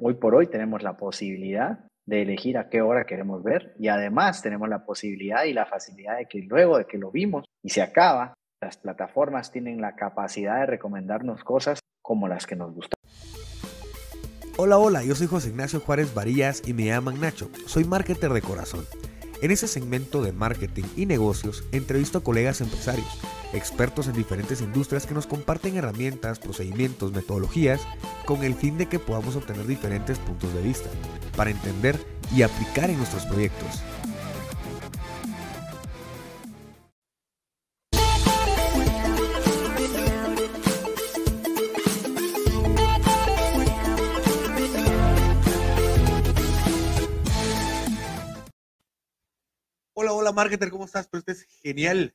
hoy por hoy tenemos la posibilidad de elegir a qué hora queremos ver y además tenemos la posibilidad y la facilidad de que luego de que lo vimos y se acaba, las plataformas tienen la capacidad de recomendarnos cosas como las que nos gustan. Hola, hola, yo soy José Ignacio Juárez Varillas y me llaman Nacho. Soy marketer de corazón. En ese segmento de marketing y negocios entrevisto a colegas empresarios, expertos en diferentes industrias que nos comparten herramientas, procedimientos, metodologías, con el fin de que podamos obtener diferentes puntos de vista, para entender y aplicar en nuestros proyectos. Hola, marketer, ¿cómo estás? Pues este es genial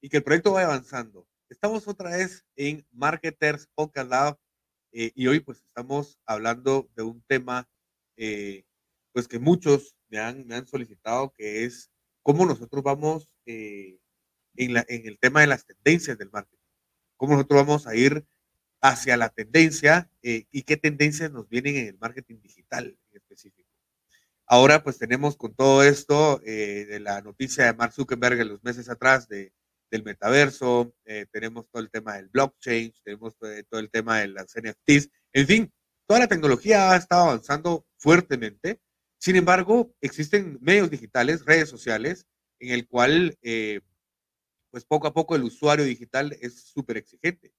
y que el proyecto vaya avanzando. Estamos otra vez en Marketers Podcast Lab eh, y hoy pues estamos hablando de un tema eh, pues que muchos me han, me han solicitado, que es cómo nosotros vamos eh, en, la, en el tema de las tendencias del marketing. Cómo nosotros vamos a ir hacia la tendencia y qué tendencias nos vienen en el marketing digital en específico. Ahora pues tenemos con todo esto eh, de la noticia de Mark Zuckerberg los meses atrás de, del metaverso, eh, tenemos todo el tema del blockchain, tenemos todo el tema de las NFTs, en fin, toda la tecnología ha estado avanzando fuertemente. Sin embargo, existen medios digitales, redes sociales, en el cual eh, pues poco a poco el usuario digital es súper exigente.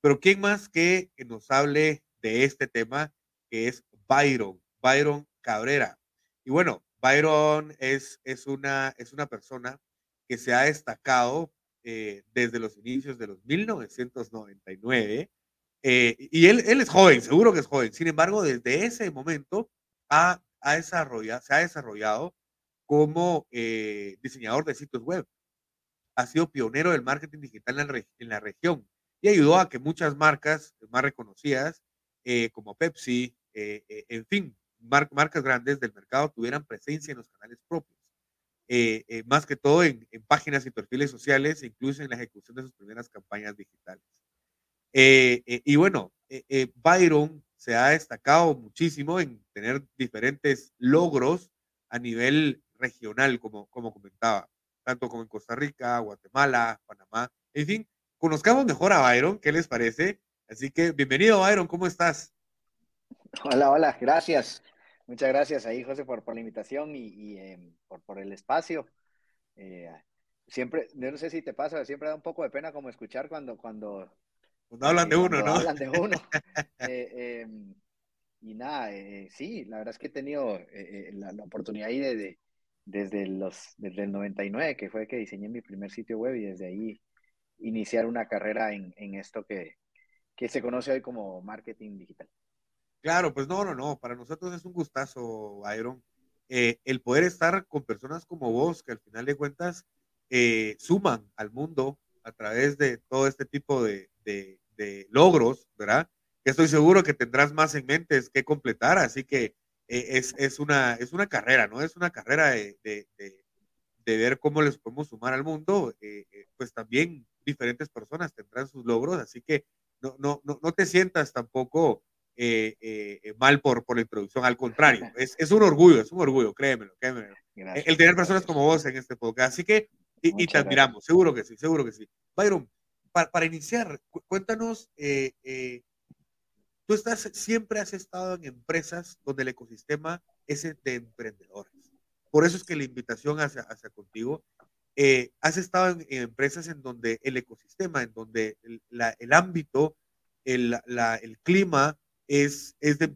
Pero ¿quién más que nos hable de este tema que es Byron, Byron Cabrera? Y bueno, Byron es, es, una, es una persona que se ha destacado eh, desde los inicios de los 1999. Eh, y él, él es joven, seguro que es joven. Sin embargo, desde ese momento ha, ha desarrollado, se ha desarrollado como eh, diseñador de sitios web. Ha sido pionero del marketing digital en la, en la región y ayudó a que muchas marcas más reconocidas, como Pepsi, en fin, marcas grandes del mercado tuvieran presencia en los canales propios, eh, eh, más que todo en, páginas y perfiles sociales, incluso en la ejecución de sus primeras campañas digitales. Eh, y bueno, Byron se ha destacado muchísimo en tener diferentes logros a nivel regional, como, como comentaba, tanto como en Costa Rica, Guatemala, Panamá, en fin, conozcamos mejor a Byron, ¿qué les parece? Así que bienvenido, Byron, ¿cómo estás? Hola, hola, gracias. Muchas gracias ahí, José, por, por la invitación y, em, por, por, el espacio. Eh, siempre, yo no sé si te pasa, siempre da un poco de pena como escuchar cuando... Cuando, cuando hablan de uno, ¿no? Hablan de uno. Eh, em, y nada, eh, sí, la verdad es que he tenido la, oportunidad ahí de, desde, los, desde el 99, que fue que diseñé mi primer sitio web y desde ahí iniciar una carrera en, en esto que, que se conoce hoy como marketing digital. Claro, pues no, no, no. Para nosotros es un gustazo, Iron, eh, el poder estar con personas como vos, que al final de cuentas eh, suman al mundo a través de todo este tipo de, logros, ¿verdad? Que estoy seguro que tendrás más en mente que completar, así que eh, es, una, es una carrera, ¿no? Es una carrera de, ver cómo les podemos sumar al mundo, pues también diferentes personas tendrán sus logros, así que no, no, no, no te sientas tampoco eh, eh, mal por, por la introducción, al contrario, es, es, un orgullo, es un orgullo, créemelo, créemelo. el tener personas como vos en este podcast, así que, y, te admiramos, seguro que sí, seguro que sí. Byron, para, para iniciar, cuéntanos, eh, tú estás, siempre has estado en empresas donde el ecosistema es de emprendedores. Por eso es que la invitación hacia, hacia contigo, has estado en, empresas en donde el ecosistema, en donde el, la, el ámbito, el, la, el clima, es, es de,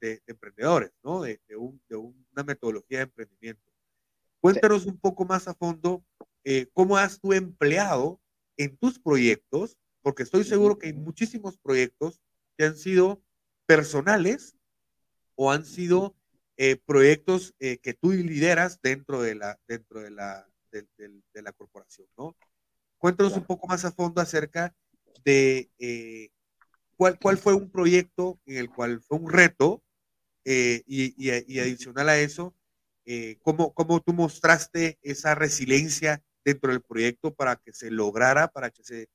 de, emprendedores, ¿no? De, un, una metodología de emprendimiento. Cuéntanos un poco más a fondo eh, cómo has tú empleado en tus proyectos, porque estoy seguro que hay muchísimos proyectos que han sido personales o han sido eh, proyectos eh, que tú lideras dentro de la, dentro de la, de, de la corporación, ¿no? Cuéntanos un poco más a fondo acerca de ¿Cuál, ¿Cuál fue un proyecto en el cual fue un reto eh, y, y, adicional a eso, eh, ¿cómo, ¿cómo, tú mostraste esa resiliencia dentro del proyecto para que se lograra, para que se...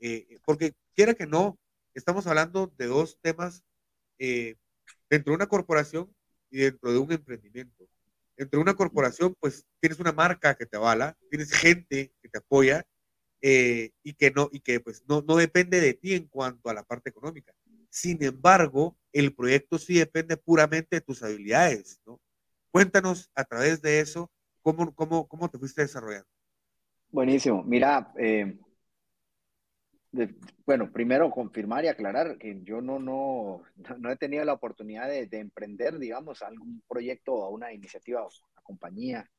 Eh, porque quiera que no, estamos hablando de dos temas dentro de una corporación y dentro de un emprendimiento. Dentro de una corporación, pues tienes una marca que te avala, tienes gente que te apoya eh, y que, no, y que pues, no, no depende de ti en cuanto a la parte económica. Sin embargo, el proyecto sí depende puramente de tus habilidades, ¿no? Cuéntanos a través de eso cómo, cómo, cómo te fuiste desarrollando. Buenísimo. Mira, eh, bueno, primero confirmar y aclarar que yo no, no, no he tenido la oportunidad de, emprender, digamos, algún proyecto o una iniciativa o una compañía.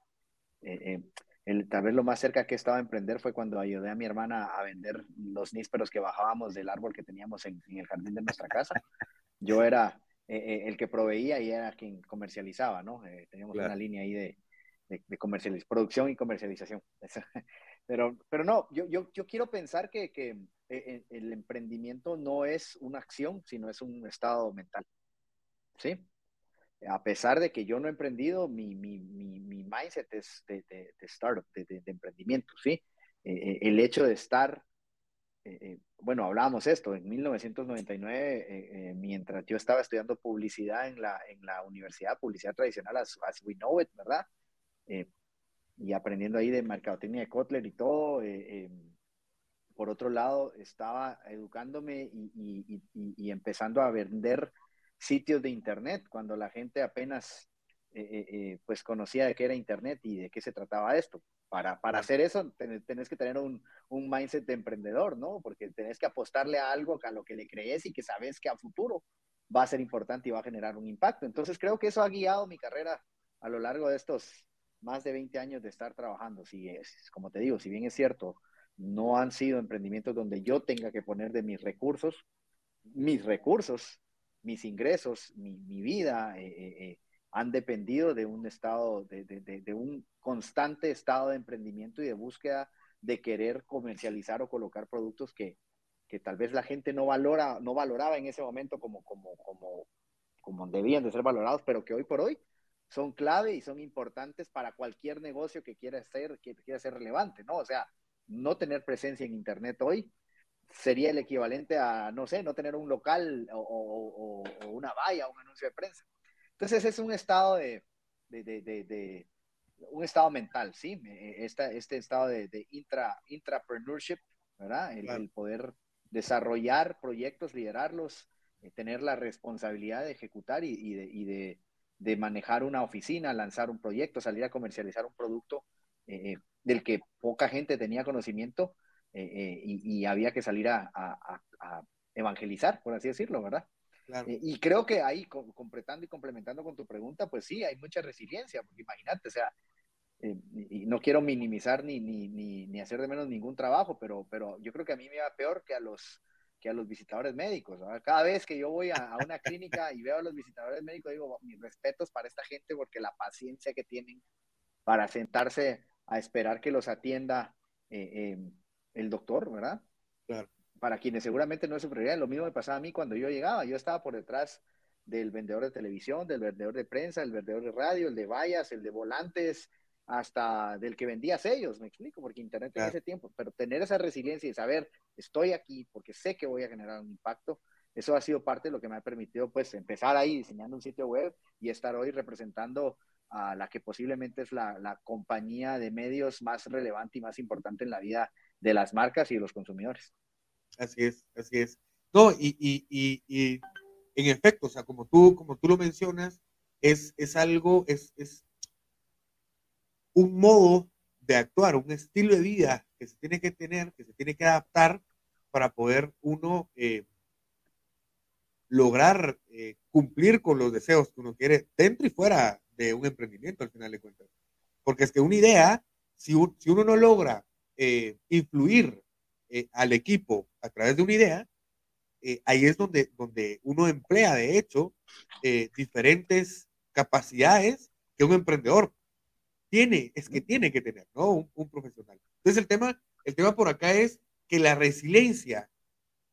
Eh, el, tal vez lo más cerca que he estado a emprender fue cuando ayudé a mi hermana a vender los nísperos que bajábamos del árbol que teníamos en, el jardín de nuestra casa. Yo era eh, el que proveía y era quien comercializaba, ¿no? teníamos una línea ahí de, de, de comercialización, producción y comercialización. Pero, pero no, yo, yo, yo quiero pensar que, que eh, el emprendimiento no es una acción, sino es un estado mental. ¿Sí? A pesar de que yo no he emprendido, mi, mi, mi, mi mindset es de, de, de startup, de, de, emprendimiento, ¿sí? Eh, eh, el hecho de estar, bueno, hablábamos esto, en 1999, mientras yo estaba estudiando publicidad en la, en la universidad, publicidad tradicional, as, as we know it, ¿verdad? y aprendiendo ahí de mercadotecnia de Kotler y todo. Eh, por otro lado, estaba educándome y, empezando a vender sitios de Internet cuando la gente apenas eh, eh, pues conocía de qué era Internet y de qué se trataba esto. Para, para hacer eso tenés, que tener un, un, mindset de emprendedor, ¿no? Porque tenés que apostarle a algo a lo que le crees y que sabes que a futuro va a ser importante y va a generar un impacto. Entonces creo que eso ha guiado mi carrera a lo largo de estos más de 20 años de estar trabajando. Si es, como te digo, si bien es cierto, no han sido emprendimientos donde yo tenga que poner de mis recursos, mis recursos, mis ingresos, mi, vida, eh, eh, eh, han dependido de un estado, de, de, un constante estado de emprendimiento y de búsqueda de querer comercializar o colocar productos que, que tal vez la gente no valora, no valoraba en ese momento como, como, como, como debían de ser valorados, pero que hoy por hoy son clave y son importantes para cualquier negocio que quiera ser, que quiera ser relevante, ¿no? O sea, no tener presencia en Internet hoy sería el equivalente a, no sé, no tener un local o, una valla, un anuncio de prensa. Entonces es un estado de, de, de, de, un estado mental, ¿sí? Esta, este estado de, intra, intrapreneurship, ¿verdad? El, poder desarrollar proyectos, liderarlos, eh, tener la responsabilidad de ejecutar y, y de de manejar una oficina, lanzar un proyecto, salir a comercializar un producto eh, del que poca gente tenía conocimiento eh, eh, y, había que salir a, evangelizar, por así decirlo, ¿verdad? y creo que ahí, completando y complementando con tu pregunta, pues sí, hay mucha resiliencia, porque imagínate, o sea, y no quiero minimizar ni, ni, ni, ni, hacer de menos ningún trabajo, pero, pero yo creo que a mí me va peor que a los que a los visitadores médicos. Cada vez que yo voy a, una clínica y veo a los visitadores médicos, digo, mis respetos para esta gente porque la paciencia que tienen para sentarse a esperar que los atienda eh, el doctor, ¿verdad? Claro. Para quienes seguramente no es su prioridad. Lo mismo me pasaba a mí cuando yo llegaba. Yo estaba por detrás del vendedor de televisión, del vendedor de prensa, el vendedor de radio, el de vallas, el de volantes, hasta del que vendía sellos, me explico, porque Internet en ese tiempo, pero tener esa resiliencia y saber, estoy aquí porque sé que voy a generar un impacto, eso ha sido parte de lo que me ha permitido pues empezar ahí diseñando un sitio web y estar hoy representando a la que posiblemente es la, la compañía de medios más relevante y más importante en la vida de las marcas y de los consumidores. Así es, así es. No, y, y, y, y en efecto, o sea, como tú, como tú lo mencionas, es, es algo, es, es, un modo de actuar, un estilo de vida que se tiene que tener, que se tiene que adaptar para poder uno eh, lograr eh, cumplir con los deseos que uno quiere dentro y fuera de un emprendimiento al final de cuentas. Porque es que una idea, si, si uno no logra eh, influir al equipo a través de una idea, ahí es donde, donde uno emplea, de hecho, diferentes capacidades que un emprendedor tiene, es que tiene que tener, ¿no? Un, profesional. Entonces el tema, el tema por acá es que la resiliencia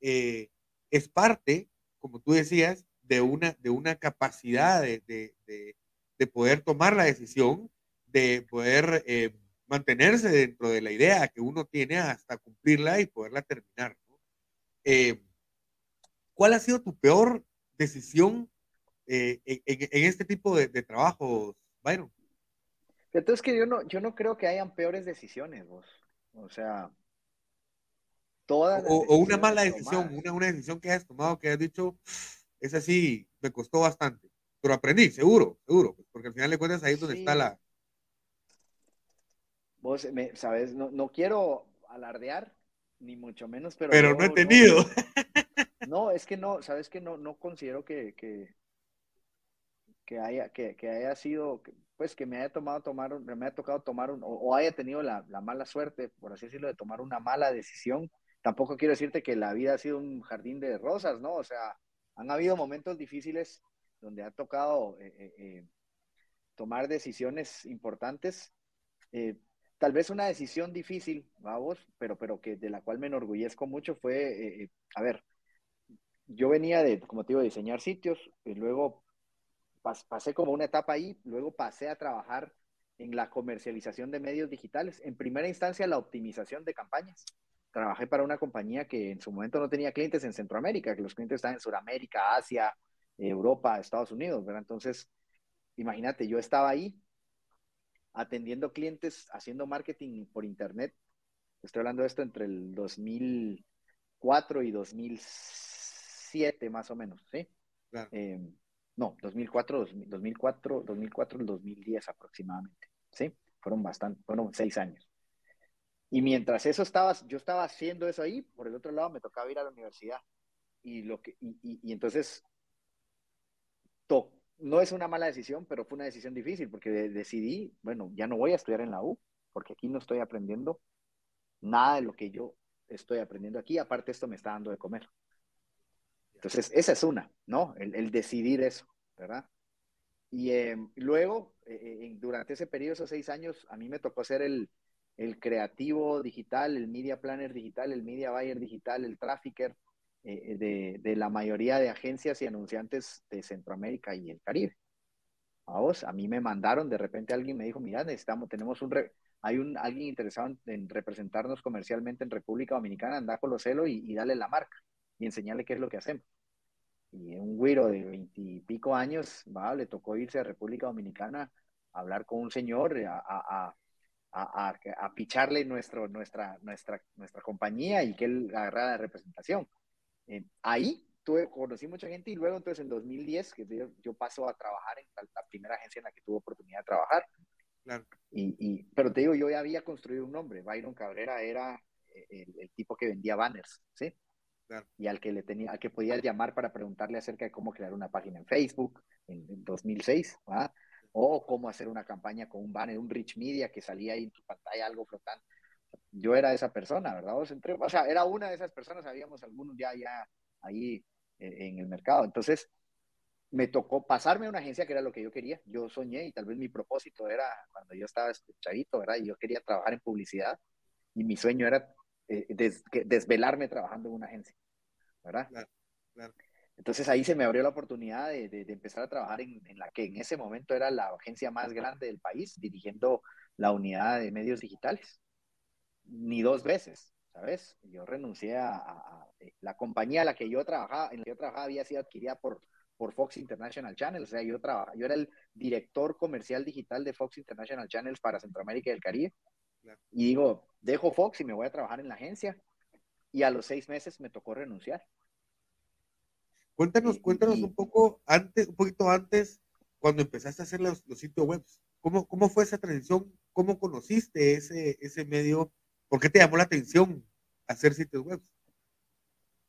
eh, es parte, como tú decías, de una, de una capacidad de, de, de, poder tomar la decisión, de poder eh, mantenerse dentro de la idea que uno tiene hasta cumplirla y poderla terminar. ¿no? Eh, ¿Cuál ha sido tu peor decisión eh, en, este tipo de, trabajos, Byron? Entonces que yo no, yo no creo que hayan peores decisiones, vos. O sea, todas. O, una mala decisión, una, una decisión que has tomado que has dicho, es así, me costó bastante. Pero aprendí, seguro, seguro, pues, porque al final de cuentas ahí es donde está la. Vos, me, sabes, no, no quiero alardear, ni mucho menos, pero. Pero no he tenido. No, es que no, sabes que no, no considero que, que, haya, que, haya sido, pues que me haya tomado tomar, me haya tocado tomar un, o, haya tenido la, mala suerte, por así decirlo, de tomar una mala decisión. Tampoco quiero decirte que la vida ha sido un jardín de rosas, ¿no? O sea, han habido momentos difíciles donde ha tocado eh, eh, eh, tomar decisiones importantes. Tal vez una decisión difícil, vamos, pero, pero que de la cual me enorgullezco mucho fue, a ver, yo venía de, como te digo, diseñar sitios, y luego pasé como una etapa ahí, luego pasé a trabajar en la comercialización de medios digitales. En primera instancia, la optimización de campañas. Trabajé para una compañía que en su momento no tenía clientes en Centroamérica, que los clientes estaban en Sudamérica, Asia, Europa, Estados Unidos, ¿verdad? Entonces, imagínate, yo estaba ahí atendiendo clientes, haciendo marketing por internet. Estoy hablando de esto entre el 2004 y 2007, más o menos, ¿sí? Em, no, 2004, 2004, 2004, 2010 aproximadamente, ¿sí? Fueron bastante, fueron seis años. Y mientras eso estaba, yo estaba haciendo eso ahí, por el otro lado me tocaba ir a la universidad. Y, lo que, y, y entonces no es una mala decisión, pero fue una decisión difícil porque decidí, bueno, ya no voy a estudiar en la U, porque aquí no estoy aprendiendo nada de lo que yo estoy aprendiendo aquí, aparte esto me está dando de comer. Entonces, esa es una, ¿no? El, decidir eso, ¿verdad? Y em, luego, eh, eh, durante ese periodo, esos seis años, a mí me tocó ser el, el creativo digital, el media planner digital, el media buyer digital, el trafficker, eh, de, de, la mayoría de agencias y anunciantes de Centroamérica y el Caribe. A vos, a mí me mandaron, de repente alguien me dijo, mira, necesitamos, tenemos un, hay un, alguien interesado en, representarnos comercialmente en República Dominicana, anda con los celos y, y, dale la marca y enseñarle qué es lo que hacemos. Y un güiro de veintipico años, va, le tocó irse a República Dominicana a hablar con un señor, a, a, a, a, picharle nuestro, nuestra, nuestra, nuestra compañía y que él agarrara la representación. Eh, ahí tuve, conocí mucha gente y luego entonces en 2010 que yo, paso a trabajar en la, primera agencia en la que tuve oportunidad de trabajar. Y, y, pero te digo, yo ya había construido un nombre. Byron Cabrera era eh, el, tipo que vendía banners, ¿sí? Y al que le tenía, al que podías llamar para preguntarle acerca de cómo crear una página en Facebook en, 2006, ¿va? O cómo hacer una campaña con un banner, un rich media que salía ahí en tu pantalla algo flotando yo era esa persona, ¿verdad? O sea, era una de esas personas, habíamos algunos ya, ya ahí eh, en el mercado. Entonces, me tocó pasarme a una agencia que era lo que yo quería. Yo soñé y tal vez mi propósito era, cuando yo estaba chavito, ¿verdad? Y yo quería trabajar en publicidad y mi sueño era eh, desvelarme trabajando en una agencia, ¿verdad? Claro, Entonces ahí se me abrió la oportunidad de, de, empezar a trabajar en, en, la que en ese momento era la agencia más grande del país, dirigiendo la unidad de medios digitales ni dos veces, ¿sabes? Yo renuncié a, eh, la compañía a la que yo trabajaba, en la que yo trabajaba había sido adquirida por, por Fox International Channel, o sea, yo, trabajaba, yo era el director comercial digital de Fox International Channels para Centroamérica y el Caribe. Y digo, dejo Fox y me voy a trabajar en la agencia. Y a los seis meses me tocó renunciar. Cuéntanos, cuéntanos un poco antes, un poquito antes, cuando empezaste a hacer los, los sitios web. ¿Cómo, ¿Cómo fue esa transición? ¿Cómo conociste ese, ese medio ¿Por qué te llamó la atención hacer sitios web?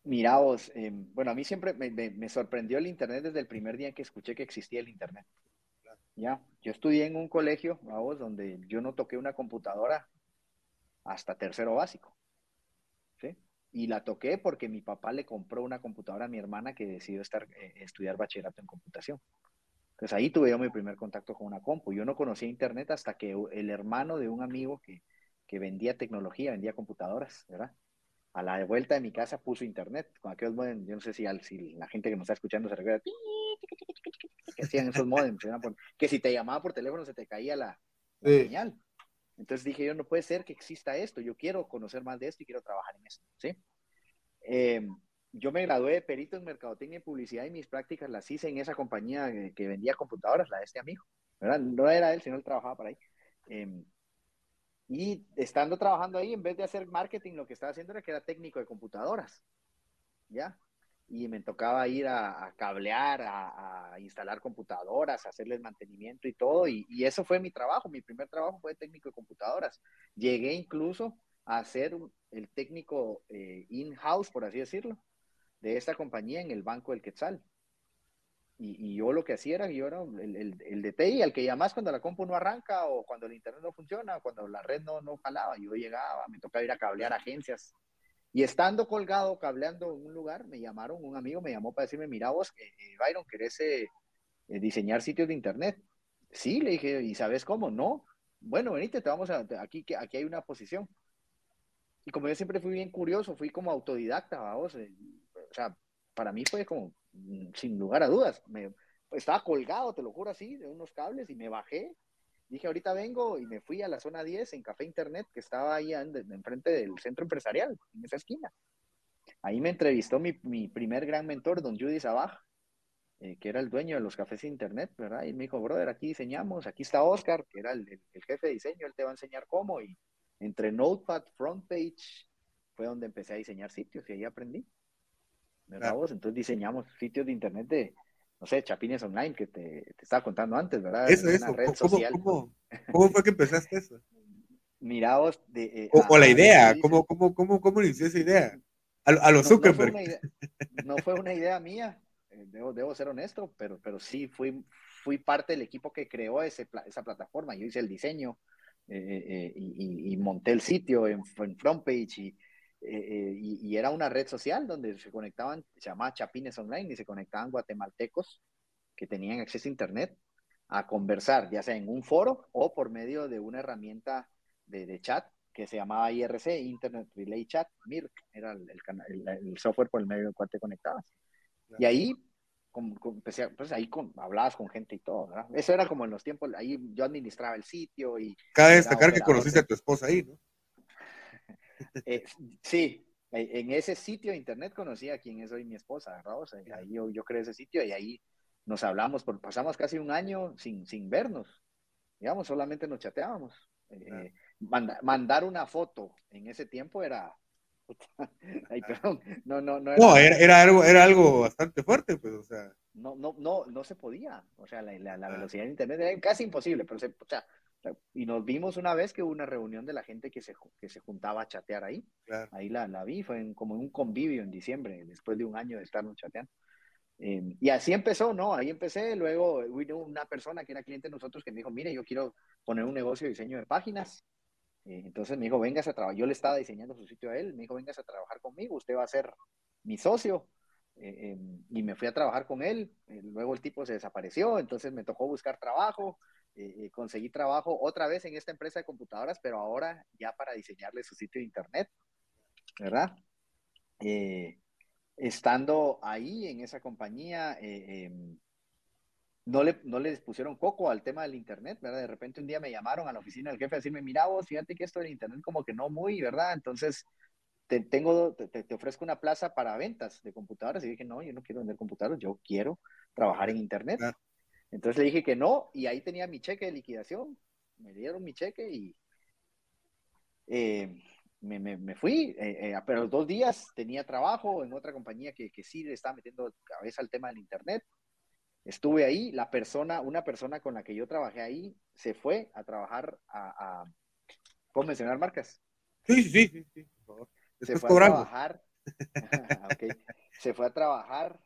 Mira vos, em, bueno, a mí siempre me, sorprendió el Internet desde el primer día que escuché que existía el Internet. Ya, yo estudié en un colegio, vos, donde yo no toqué una computadora hasta tercero básico. ¿sí? Y la toqué porque mi papá le compró una computadora a mi hermana que decidió estar, eh, estudiar bachillerato en computación. Entonces ahí tuve yo mi primer contacto con una compu. Yo no conocía Internet hasta que el hermano de un amigo que, que vendía tecnología, vendía computadoras, ¿verdad? A la vuelta de mi casa puso internet. Con aquellos modems, yo no sé si, si la gente que nos está escuchando se recuerda que hacían esos modems, que si te llamaba por teléfono se te caía la, señal. Entonces dije yo, no puede ser que exista esto, yo quiero conocer más de esto y quiero trabajar en esto, ¿sí? Em, yo me gradué de perito en mercadotecnia y publicidad y mis prácticas las hice en esa compañía que, vendía computadoras, la de este amigo, ¿verdad? No era él, sino él trabajaba para ahí. Em, y estando trabajando ahí, en vez de hacer marketing, lo que estaba haciendo era que era técnico de computadoras, ¿ya? Y me tocaba ir a, cablear, a, instalar computadoras, a hacerles mantenimiento y todo, y, eso fue mi trabajo, mi primer trabajo fue técnico de computadoras. Llegué incluso a ser el técnico eh, in-house, por así decirlo, de esta compañía en el Banco del Quetzal. Y, yo lo que hacía era, yo era el, el, el de TI, al que llamas cuando la compu no arranca o cuando el internet no funciona, cuando la red no, no jalaba. Yo llegaba, me tocaba ir a cablear agencias. Y estando colgado, cableando en un lugar, me llamaron, un amigo me llamó para decirme, mira vos, eh, Byron, ¿querés eh, eh, diseñar sitios de internet? Sí, le dije, ¿y sabes cómo? No. Bueno, venite, te vamos a, aquí, aquí hay una posición. Y como yo siempre fui bien curioso, fui como autodidacta, vamos, o sea, para mí fue como, sin lugar a dudas, me, estaba colgado, te lo juro así, de unos cables y me bajé. Dije, ahorita vengo y me fui a la zona 10 en Café Internet, que estaba ahí enfrente del centro empresarial, en esa esquina. Ahí me entrevistó mi, mi primer gran mentor, don Judy Sabaj, eh, que era el dueño de los cafés Internet, ¿verdad? Y me dijo, brother, aquí diseñamos, aquí está Oscar, que era el, el, jefe de diseño, él te va a enseñar cómo. Y entre Notepad, Frontpage, fue donde empecé a diseñar sitios y ahí aprendí. ¿Verdad vos? Entonces diseñamos sitios de internet de, no sé, Chapines Online, que te, te estaba contando antes, ¿verdad? Eso, eso. Red ¿Cómo, social. ¿cómo, cómo, fue que empezaste eso? Mira vos, de, eh, o, la idea, ¿cómo, cómo, cómo, cómo inició esa idea? A, a los Zuckerberg. No, fue una idea mía, eh, debo, debo, ser honesto, pero, pero sí fui, fui parte del equipo que creó ese, esa plataforma. Yo hice el diseño eh, y, y, monté el sitio en, en FrontPage y, eh, y, era una red social donde se conectaban, se llamaba Chapines Online, y se conectaban guatemaltecos que tenían acceso a Internet a conversar, ya sea en un foro o por medio de una herramienta de, chat que se llamaba IRC, Internet Relay Chat, MIRC, era el, el, software por el medio del cual te conectabas. Y ahí, pues ahí con, hablabas con gente y todo, ¿verdad? Eso era como en los tiempos, ahí yo administraba el sitio y... Cabe destacar que conociste a tu esposa ahí, ¿no? Eh, sí, eh, en ese sitio de internet conocí a quien es hoy mi esposa, ¿verdad? ahí yo, yo, creé ese sitio y ahí nos hablamos, porque pasamos casi un año sin, sin vernos, digamos, solamente nos chateábamos. Eh, mandar una foto en ese tiempo era... Ay, perdón, no, no, no. Era, no, era, algo, era algo bastante fuerte, pues, o sea. No, no, no, no se podía. O sea, la, la, velocidad de internet era casi imposible, pero se, o sea, y nos vimos una vez que hubo una reunión de la gente que se, que se juntaba a chatear ahí. Ahí la, la, vi, fue como en un convivio en diciembre, después de un año de estarnos chateando. Eh, y así empezó, ¿no? Ahí empecé, luego vino una persona que era cliente de nosotros que me dijo, mire, yo quiero poner un negocio de diseño de páginas. Eh, entonces me dijo, vengas a trabajar, yo le estaba diseñando su sitio a él, me dijo, vengas a trabajar conmigo, usted va a ser mi socio. Eh, em, y me fui a trabajar con él, luego el tipo se desapareció, entonces me tocó buscar trabajo, eh, eh, conseguí trabajo otra vez en esta empresa de computadoras, pero ahora ya para diseñarle su sitio de internet, ¿verdad? Eh, estando ahí en esa compañía, em, no, le, no les pusieron coco al tema del internet, ¿verdad? De repente un día me llamaron a la oficina del jefe a decirme, mira vos, fíjate que esto del internet como que no muy, ¿verdad? Entonces, te, tengo, te, te, ofrezco una plaza para ventas de computadoras. Y dije, no, yo no quiero vender computadoras, yo quiero trabajar en internet. Entonces le dije que no y ahí tenía mi cheque de liquidación. Me dieron mi cheque y eh, me, me, fui. Eh, eh, pero los dos días tenía trabajo en otra compañía que, que sí le estaba metiendo cabeza al tema del Internet. Estuve ahí, la persona, una persona con la que yo trabajé ahí, se fue a trabajar a, a ¿puedo mencionar marcas? Sí, sí, sí, sí, Se fue a trabajar, okay. se fue a trabajar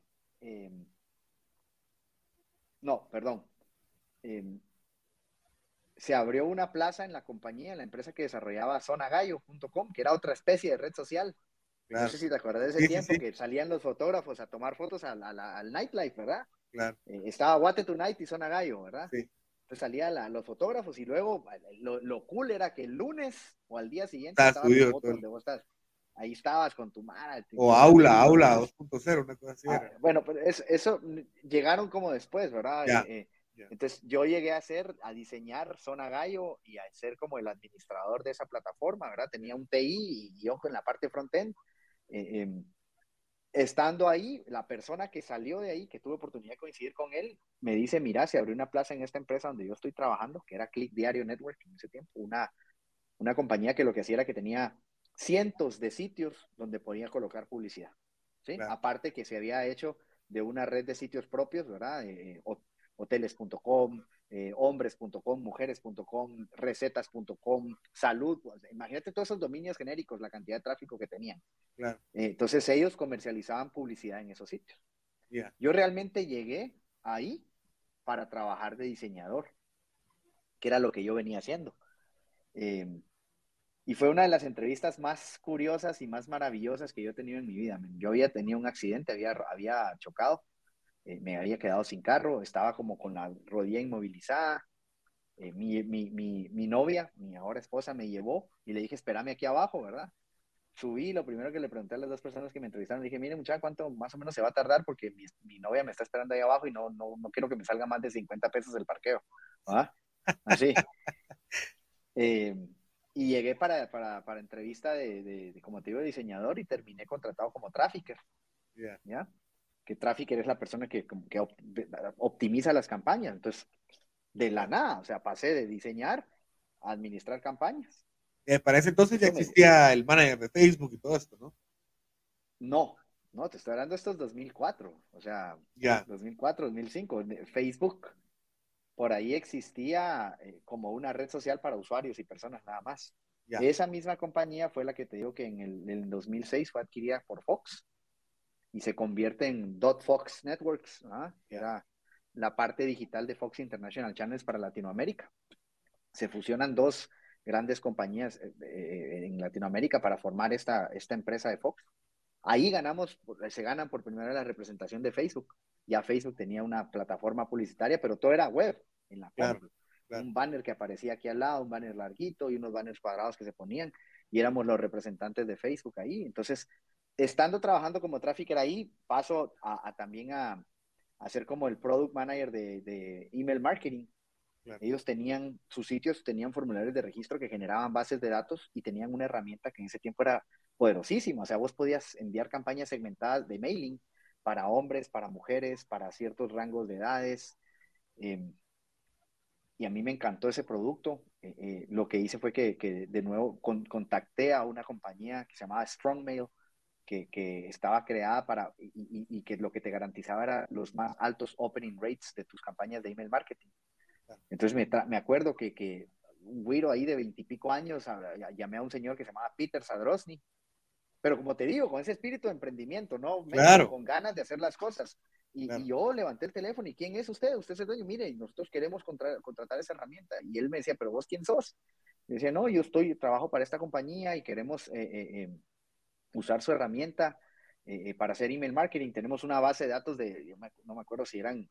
no, perdón. Em, se abrió una plaza en la compañía, en la empresa que desarrollaba zonagallo.com, que era otra especie de red social. No sé si te acuerdas de ese tiempo que salían los fotógrafos a tomar fotos al, nightlife, ¿verdad? Claro. Eh, estaba Guate Tonight y Zona Gallo, ¿verdad? Sí. Entonces salían los fotógrafos y luego lo, cool era que el lunes o al día siguiente estabas donde vos estás ahí estabas con tu mara. O aula, aula 2.0, una cosa así. Ah, bueno, pues eso, llegaron como después, ¿verdad? Eh, eh, entonces yo llegué a hacer, a diseñar Zona Gallo y a ser como el administrador de esa plataforma, ¿verdad? Tenía un TI y yo en la parte frontend. Eh, em, estando ahí, la persona que salió de ahí, que tuve oportunidad de coincidir con él, me dice, mira, se abrió una plaza en esta empresa donde yo estoy trabajando, que era Click Diario Network en ese tiempo, una, una compañía que lo que hacía era que tenía cientos de sitios donde podía colocar publicidad. ¿sí? Aparte que se había hecho de una red de sitios propios, ¿verdad? Eh, hoteles.com, eh, hombres.com, mujeres.com, recetas.com, salud. Imagínate todos esos dominios genéricos, la cantidad de tráfico que tenían. Eh, entonces ellos comercializaban publicidad en esos sitios. Yo realmente llegué ahí para trabajar de diseñador, que era lo que yo venía haciendo. Y fue una de las entrevistas más curiosas y más maravillosas que yo he tenido en mi vida. Yo había tenido un accidente, había, había chocado eh, me había quedado sin carro, estaba como con la rodilla inmovilizada. Eh, mi, mi, mi, mi, novia, mi ahora esposa, me llevó y le dije, espérame aquí abajo, ¿verdad? Subí, lo primero que le pregunté a las dos personas que me entrevistaron, le dije, mire muchacha, ¿cuánto más o menos se va a tardar? Porque mi, novia me está esperando ahí abajo y no, no, no, quiero que me salga más de 50 pesos el parqueo. Así. Eh, y llegué para, para, para entrevista de, de, como te digo, diseñador y terminé contratado como trafficker. ¿Ya? que Trafficker es la persona que, que optimiza las campañas. Entonces, de la nada, o sea, pasé de diseñar a administrar campañas. Eh, para ese entonces ya existía el manager de Facebook y todo esto, ¿no? No, no, te estoy hablando de estos 2004, o sea, 2004, 2005. Facebook, por ahí existía eh, como una red social para usuarios y personas nada más. Esa misma compañía fue la que te digo que en el, en el 2006 fue adquirida por Fox y se convierte en Dot Fox Networks, que era la parte digital de Fox International Channels para Latinoamérica. Se fusionan dos grandes compañías eh, eh, en Latinoamérica para formar esta, esta empresa de Fox. Ahí ganamos, se ganan por primera vez la representación de Facebook. Ya Facebook tenía una plataforma publicitaria, pero todo era web, en la claro, Un banner que aparecía aquí al lado, un banner larguito y unos banners cuadrados que se ponían, y éramos los representantes de Facebook ahí. Entonces, estando trabajando como trafficker ahí, paso a, también a, a, ser como el product manager de, email marketing. Ellos tenían, sus sitios tenían formularios de registro que generaban bases de datos y tenían una herramienta que en ese tiempo era poderosísima. O sea, vos podías enviar campañas segmentadas de mailing para hombres, para mujeres, para ciertos rangos de edades. Em, y a mí me encantó ese producto. Eh, eh, lo que hice fue que, que de nuevo contacté a una compañía que se llamaba Strongmail, que, estaba creada para y, que lo que te garantizaba era los más altos opening rates de tus campañas de email marketing. Entonces me, me acuerdo que, que un güiro ahí de veintipico años llamé a un señor que se llamaba Peter Sadrosny, pero como te digo, con ese espíritu de emprendimiento, ¿no? Claro. Con ganas de hacer las cosas. Y, yo levanté el teléfono y ¿quién es usted? Usted es el dueño. Mire, nosotros queremos contratar esa herramienta. Y él me decía, pero vos quién sos? Y decía, no, yo estoy, trabajo para esta compañía y queremos eh, eh, eh usar su herramienta para hacer email marketing. Tenemos una base de datos de, no me acuerdo si eran,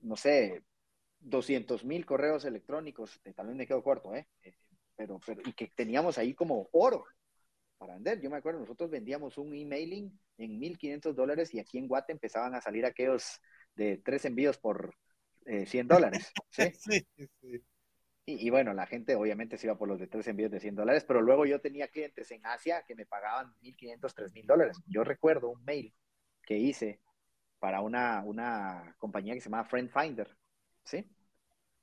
no sé, 200 mil correos electrónicos, eh, también me quedo corto, ¿eh? Pero, pero, y que teníamos ahí como oro para vender. Yo me acuerdo, nosotros vendíamos un emailing en 1.500 dólares y aquí en Guate empezaban a salir aquellos de tres envíos por 100 dólares. ¿sí? sí, sí. Y, bueno, la gente obviamente se iba por los de tres envíos de 100 dólares, pero luego yo tenía clientes en Asia que me pagaban 1.500, 3.000 dólares. Yo recuerdo un mail que hice para una, una compañía que se llama Friend Finder, ¿sí?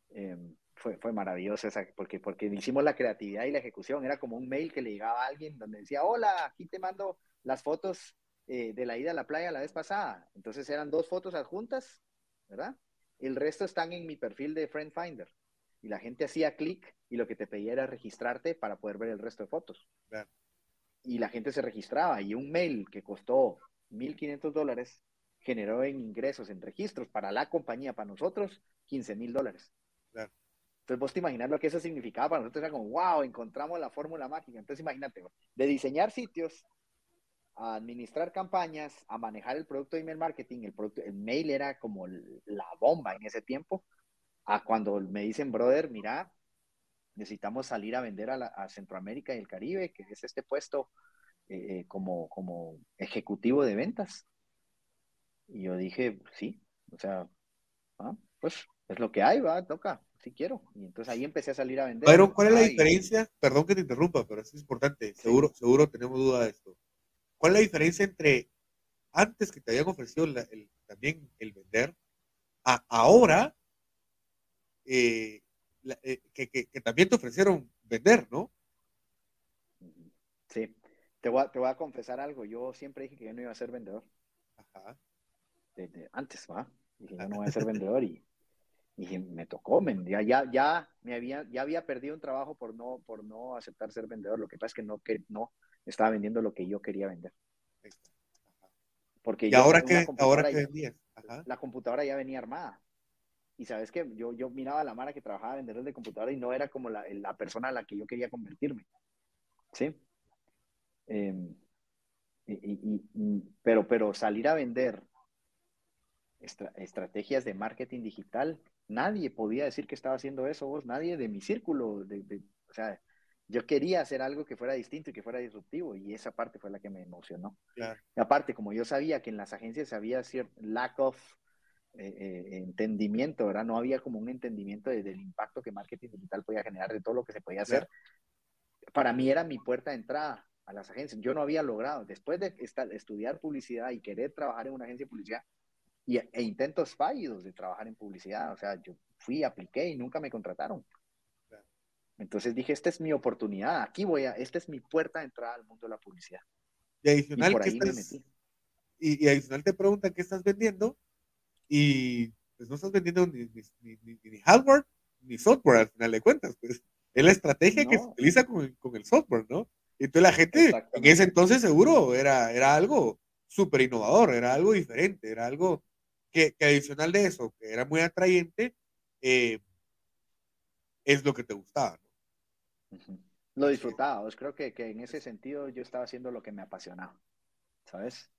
Em, fue, fue maravilloso esa, porque, porque hicimos la creatividad y la ejecución. Era como un mail que le llegaba a alguien donde decía, hola, aquí te mando las fotos eh, de la ida a la playa la vez pasada. Entonces eran dos fotos adjuntas, ¿verdad? El resto están en mi perfil de Friend Finder y la gente hacía clic y lo que te pedía era registrarte para poder ver el resto de fotos. Y la gente se registraba y un mail que costó 1.500 dólares generó en ingresos, en registros para la compañía, para nosotros, 15 mil dólares. Entonces vos te imaginas lo que eso significaba para nosotros, era como, wow, encontramos la fórmula mágica. Entonces imagínate, de diseñar sitios, a administrar campañas, a manejar el producto de email marketing, el, producto, el mail era como la bomba en ese tiempo, a cuando me dicen, brother, mira, necesitamos salir a vender a, Centroamérica y el Caribe, que es este puesto eh, eh, como, como ejecutivo de ventas. Y yo dije, sí, o sea, ah, pues es lo que hay, va, toca, si quiero. Y entonces ahí empecé a salir a vender. Pero, ¿cuál es la diferencia? Perdón que te interrumpa, pero es importante, seguro, seguro tenemos duda de esto. ¿Cuál es la diferencia entre antes que te habían ofrecido también el vender, a ahora eh, eh, que, también te ofrecieron vender, ¿no? Sí, te voy, a, te voy a confesar algo. Yo siempre dije que yo no iba a ser vendedor. Ajá. antes, ¿va? Dije, yo no voy a ser vendedor y, y me tocó, ya, ya, ya, me había, ya había perdido un trabajo por no, por no aceptar ser vendedor. Lo que pasa es que no, que no estaba vendiendo lo que yo quería vender. Porque ¿Y ahora qué, ahora vendías? La computadora ya venía armada. Y sabes que yo, yo miraba a la Mara que trabajaba vendedores de computadora y no era como la, la, persona a la que yo quería convertirme. ¿Sí? Em, y, pero, pero salir a vender estrategias de marketing digital, nadie podía decir que estaba haciendo eso vos, nadie de mi círculo. De, o sea, yo quería hacer algo que fuera distinto y que fuera disruptivo y esa parte fue la que me emocionó. aparte, como yo sabía que en las agencias había cierto lack of eh, eh, entendimiento, ¿verdad? No había como un entendimiento del impacto que marketing digital podía generar, de todo lo que se podía hacer. Para mí era mi puerta de entrada a las agencias. Yo no había logrado, después de estudiar publicidad y querer trabajar en una agencia de publicidad, y, e intentos fallidos de trabajar en publicidad, o sea, yo fui, apliqué y nunca me contrataron. Entonces dije, esta es mi oportunidad, aquí voy a, esta es mi puerta de entrada al mundo de la publicidad. Y adicional, por ahí me metí. Y, y, adicional te preguntan qué estás vendiendo y pues no estás vendiendo ni, hardware ni software al final de cuentas, pues es la estrategia que se utiliza con el, con el, software, ¿no? Y entonces la gente en ese entonces seguro era, era algo súper innovador, era algo diferente, era algo que, adicional de eso, que era muy atrayente, eh, es lo que te gustaba, ¿no? Lo disfrutaba, pues creo que, que en ese sentido yo estaba haciendo lo que me apasionaba, ¿sabes?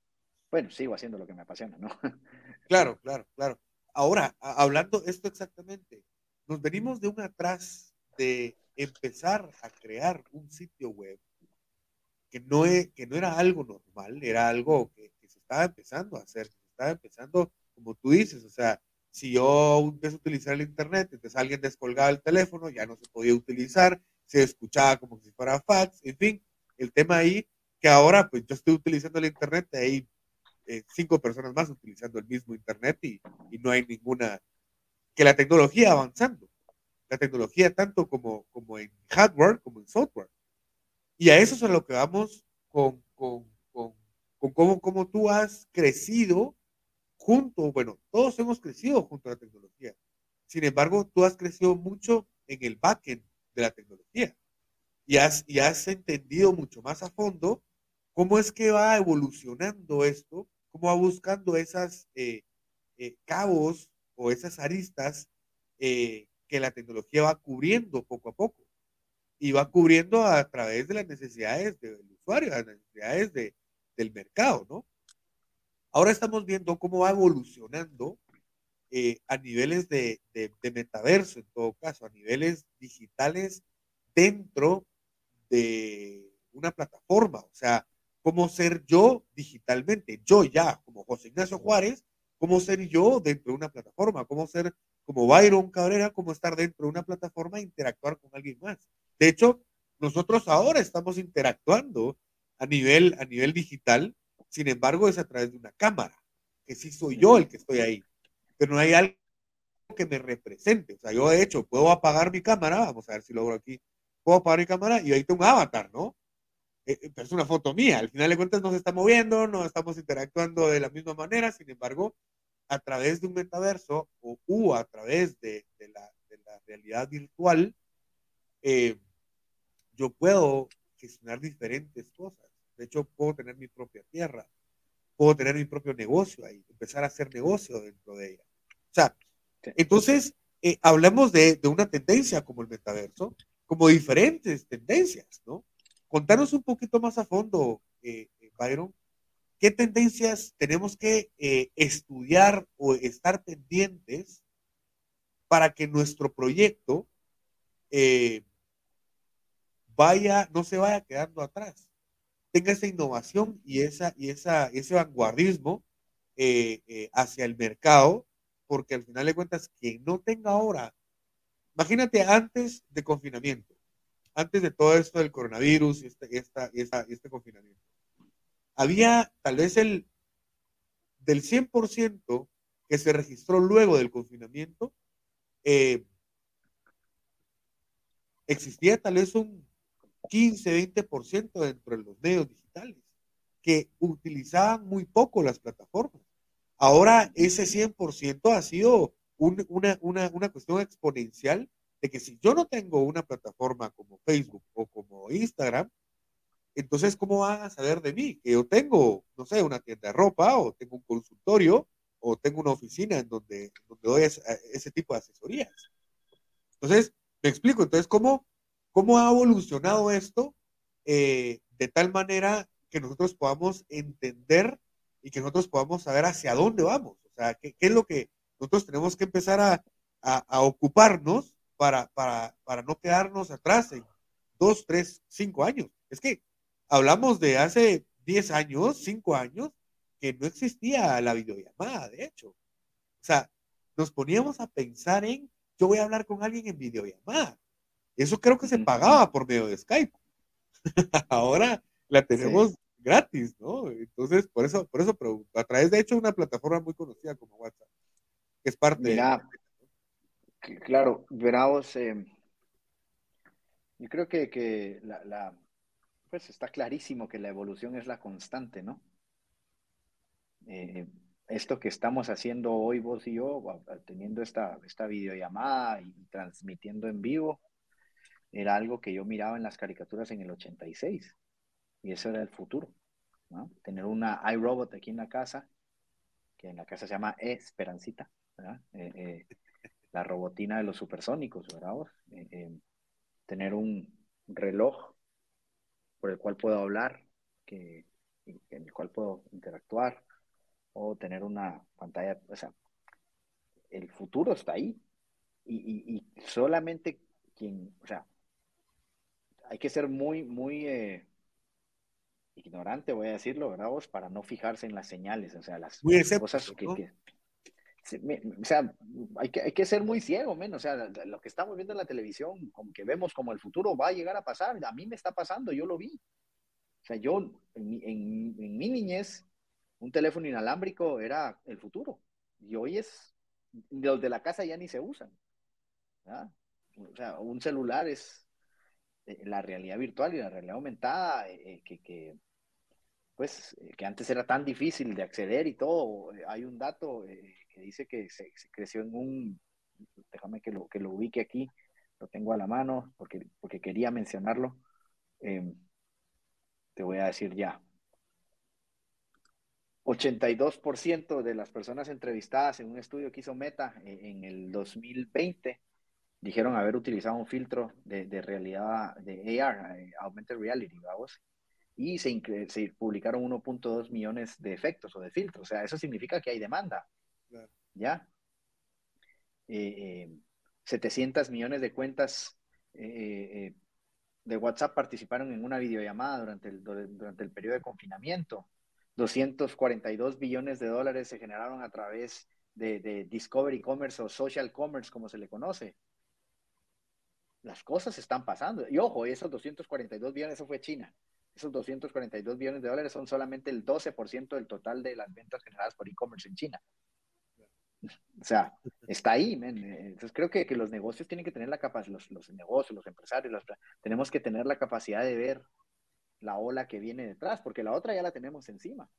Bueno, sigo haciendo lo que me apasiona, ¿no? Claro, claro, claro. Ahora, hablando esto exactamente, nos venimos de un atrás de empezar a crear un sitio web que no, es, que no era algo normal, era algo que, se estaba empezando a hacer, se estaba empezando, como tú dices, o sea, si yo empiezo a utilizar el Internet, entonces alguien descolgaba el teléfono, ya no se podía utilizar, se escuchaba como si fuera fax, en fin, el tema ahí, que ahora pues yo estoy utilizando el Internet, ahí eh, cinco personas más utilizando el mismo Internet y, no hay ninguna, que la tecnología avanzando, la tecnología tanto como, como en hardware como en software. Y a eso es a lo que vamos con, con, con, con cómo, tú has crecido junto, bueno, todos hemos crecido junto a la tecnología. Sin embargo, tú has crecido mucho en el backend de la tecnología y has, y has entendido mucho más a fondo cómo es que va evolucionando esto cómo va buscando esas eh, eh, cabos o esas aristas eh, que la tecnología va cubriendo poco a poco y va cubriendo a través de las necesidades del usuario, las necesidades de, del mercado, ¿no? Ahora estamos viendo cómo va evolucionando a niveles de, de, de, metaverso, en todo caso, a niveles digitales dentro de una plataforma. O sea, cómo ser yo digitalmente, yo ya, como José Ignacio Juárez, cómo ser yo dentro de una plataforma, cómo ser como Byron Cabrera, cómo estar dentro de una plataforma e interactuar con alguien más. De hecho, nosotros ahora estamos interactuando a nivel, a nivel digital, sin embargo, es a través de una cámara, que sí soy yo el que estoy ahí, pero no hay algo que me represente. O sea, yo de hecho puedo apagar mi cámara, vamos a ver si logro aquí, puedo apagar mi cámara y ahí tengo un avatar, ¿no? Eh, eh, es una foto mía. Al final de cuentas no se está moviendo, no estamos interactuando de la misma manera, sin embargo, a través de un metaverso o a través de, la, realidad virtual, eh, yo puedo gestionar diferentes cosas. De hecho, puedo tener mi propia tierra, puedo tener mi propio negocio ahí, empezar a hacer negocio dentro de ella. O sea, entonces, hablamos de, de una tendencia como el metaverso, como diferentes tendencias, ¿no? contanos un poquito más a fondo, eh, eh, Byron, ¿qué tendencias tenemos que eh, estudiar o estar pendientes para que nuestro proyecto vaya, no se vaya quedando atrás? Tenga esa innovación y, esa, y esa, ese vanguardismo hacia el mercado, porque al final de cuentas, quien no tenga ahora, imagínate antes de confinamiento, antes de todo esto del coronavirus y este, este confinamiento, había tal vez el del 100% que se registró luego del confinamiento, eh, existía tal vez un 15-20% dentro de los medios digitales que utilizaban muy poco las plataformas. Ahora ese 100% ha sido una, una, una cuestión exponencial de que si yo no tengo una plataforma como Facebook o como Instagram, entonces, ¿cómo van a saber de mí? Que yo tengo, no sé, una tienda de ropa o tengo un consultorio o tengo una oficina en donde, donde doy ese, tipo de asesorías. Entonces, me explico, entonces, ¿cómo, cómo ha evolucionado esto eh, de tal manera que nosotros podamos entender y que nosotros podamos saber hacia dónde vamos? O sea, ¿qué, es lo que nosotros tenemos que empezar a, a, a ocuparnos para, para, para no quedarnos atrás en dos, tres, cinco años? Es que hablamos de hace 10 años, 5 años, que no existía la videollamada, de hecho. O sea, nos poníamos a pensar en, yo voy a hablar con alguien en videollamada. Eso creo que se pagaba por medio de Skype. Ahora la tenemos gratis, ¿no? Entonces, por eso, por eso pregunto. A través, de hecho, una plataforma muy conocida como WhatsApp, que es parte Mira, de... Claro, veramos, eh, yo creo que, que la, pues está clarísimo que la evolución es la constante, ¿no? Eh, esto que estamos haciendo hoy vos y yo, teniendo esta, esta videollamada y transmitiendo en vivo, era algo que yo miraba en las caricaturas en el 86. Y eso era el futuro. Tener una iRobot aquí en la casa, que en la casa se llama Esperancita. Eh, eh, la robotina de los supersónicos, ¿verdad? tener un reloj por el cual puedo hablar, que, en el cual puedo interactuar o tener una pantalla, o sea, el futuro está ahí y, solamente quien, o sea, hay que ser muy, muy eh, ignorante, voy a decirlo, ¿verdad? Vos? Para no fijarse en las señales, o sea, las cosas que, o sea, hay que, hay que ser muy ciego, men. O sea, lo que estamos viendo en la televisión, como que vemos como el futuro va a llegar a pasar. A mí me está pasando, yo lo vi. O sea, yo, en, en, mi niñez, un teléfono inalámbrico era el futuro. Y hoy es, los de la casa ya ni se usan. O sea, un celular es la realidad virtual y la realidad aumentada, eh, eh, que, que, pues, que antes era tan difícil de acceder y todo. Hay un dato que dice que se, creció en un, déjame que lo, que lo ubique aquí, lo tengo a la mano porque, porque quería mencionarlo. Te voy a decir ya. 82% de las personas entrevistadas en un estudio que hizo Meta eh, en el 2020 dijeron haber utilizado un filtro de, realidad de AR, eh, Augmented Reality, vamos, y se, se publicaron 1.2 millones de efectos o de filtros. O sea, eso significa que hay demanda. ¿Ya? 700 eh, millones de cuentas de WhatsApp participaron en una videollamada durante el, durante el periodo de confinamiento. 242 billones de dólares se generaron a través de, de Discovery Commerce o Social Commerce, como se le conoce. Las cosas están pasando. Y ojo, esos 242 billones, eso fue China. Esos 242 billones de dólares son solamente el 12% del total de las ventas generadas por e-commerce en China. O sea, está ahí, Entonces creo que, que, los negocios tienen que tener la capacidad, los, los, negocios, los empresarios, tenemos que tener la capacidad de ver la ola que viene detrás, porque la otra ya la tenemos encima.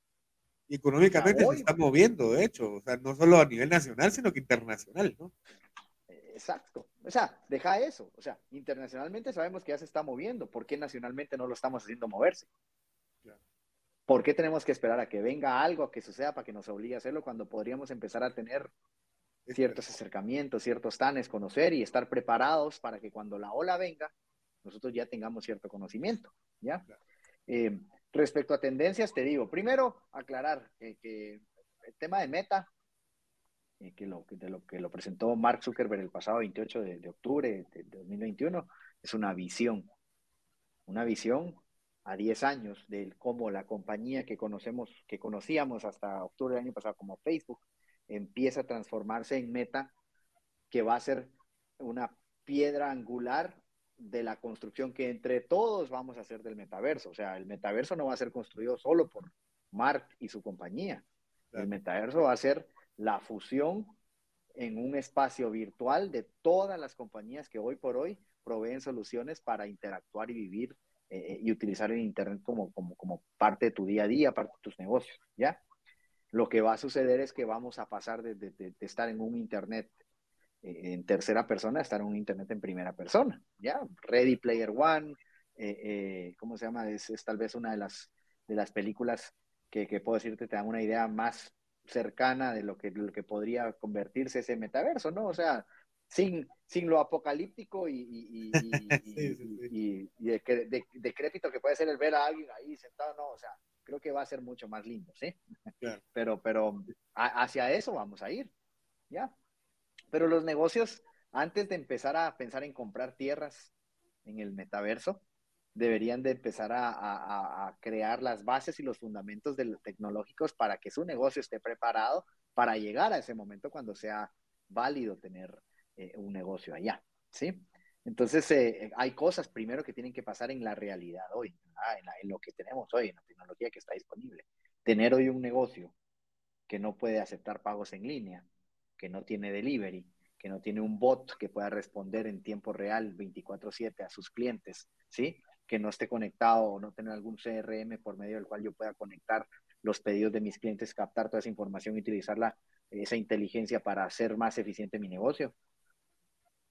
económicamente se está moviendo, de hecho, o sea, no solo a nivel nacional, sino que internacional, ¿no? Exacto. O sea, deja eso. O sea, internacionalmente sabemos que ya se está moviendo. ¿Por qué nacionalmente no lo estamos haciendo moverse? ¿Por qué tenemos que esperar a que venga algo que suceda para que nos obligue a hacerlo cuando podríamos empezar a tener ciertos acercamientos, ciertos tanes, conocer y estar preparados para que cuando la ola venga, nosotros ya tengamos cierto conocimiento, ¿ya? Eh, respecto a tendencias, te digo, primero, aclarar que, el tema de meta, eh, que, lo, de lo que lo presentó Mark Zuckerberg el pasado 28 de, de octubre de 2021, es una visión, una visión a 10 años de cómo la compañía que conocemos, que conocíamos hasta octubre del año pasado como Facebook, empieza a transformarse en Meta, que va a ser una piedra angular de la construcción que entre todos vamos a hacer del metaverso. O sea, el metaverso no va a ser construido solo por Mark y su compañía. El metaverso va a ser la fusión en un espacio virtual de todas las compañías que hoy por hoy proveen soluciones para interactuar y vivir eh, eh, y utilizar el Internet como, como, como parte de tu día a día, parte de tus negocios, ¿ya? Lo que va a suceder es que vamos a pasar de, de, estar en un Internet eh, en tercera persona a estar en un Internet en primera persona, ¿ya? Ready Player One, ¿cómo se llama? Es, es, tal vez una de las, de las películas que, que puedo decirte te dan una idea más cercana de lo que, lo que podría convertirse ese metaverso, ¿no? O sea, sin, sin lo apocalíptico y, y, y, y de, decrépito que puede ser el ver a alguien ahí sentado, no, o sea, creo que va a ser mucho más lindo, ¿sí? Pero, pero hacia eso vamos a ir, ¿ya? Pero los negocios, antes de empezar a pensar en comprar tierras en el metaverso, deberían de empezar a, crear las bases y los fundamentos de tecnológicos para que su negocio esté preparado para llegar a ese momento cuando sea válido tener eh, un negocio allá, ¿sí? Entonces, eh, hay cosas primero que tienen que pasar en la realidad hoy, en, en, lo que tenemos hoy, en la tecnología que está disponible. Tener hoy un negocio que no puede aceptar pagos en línea, que no tiene delivery, que no tiene un bot que pueda responder en tiempo real 24/7 a sus clientes, ¿sí? Que no esté conectado o no tener algún CRM por medio del cual yo pueda conectar los pedidos de mis clientes, captar toda esa información y utilizar esa inteligencia para hacer más eficiente mi negocio.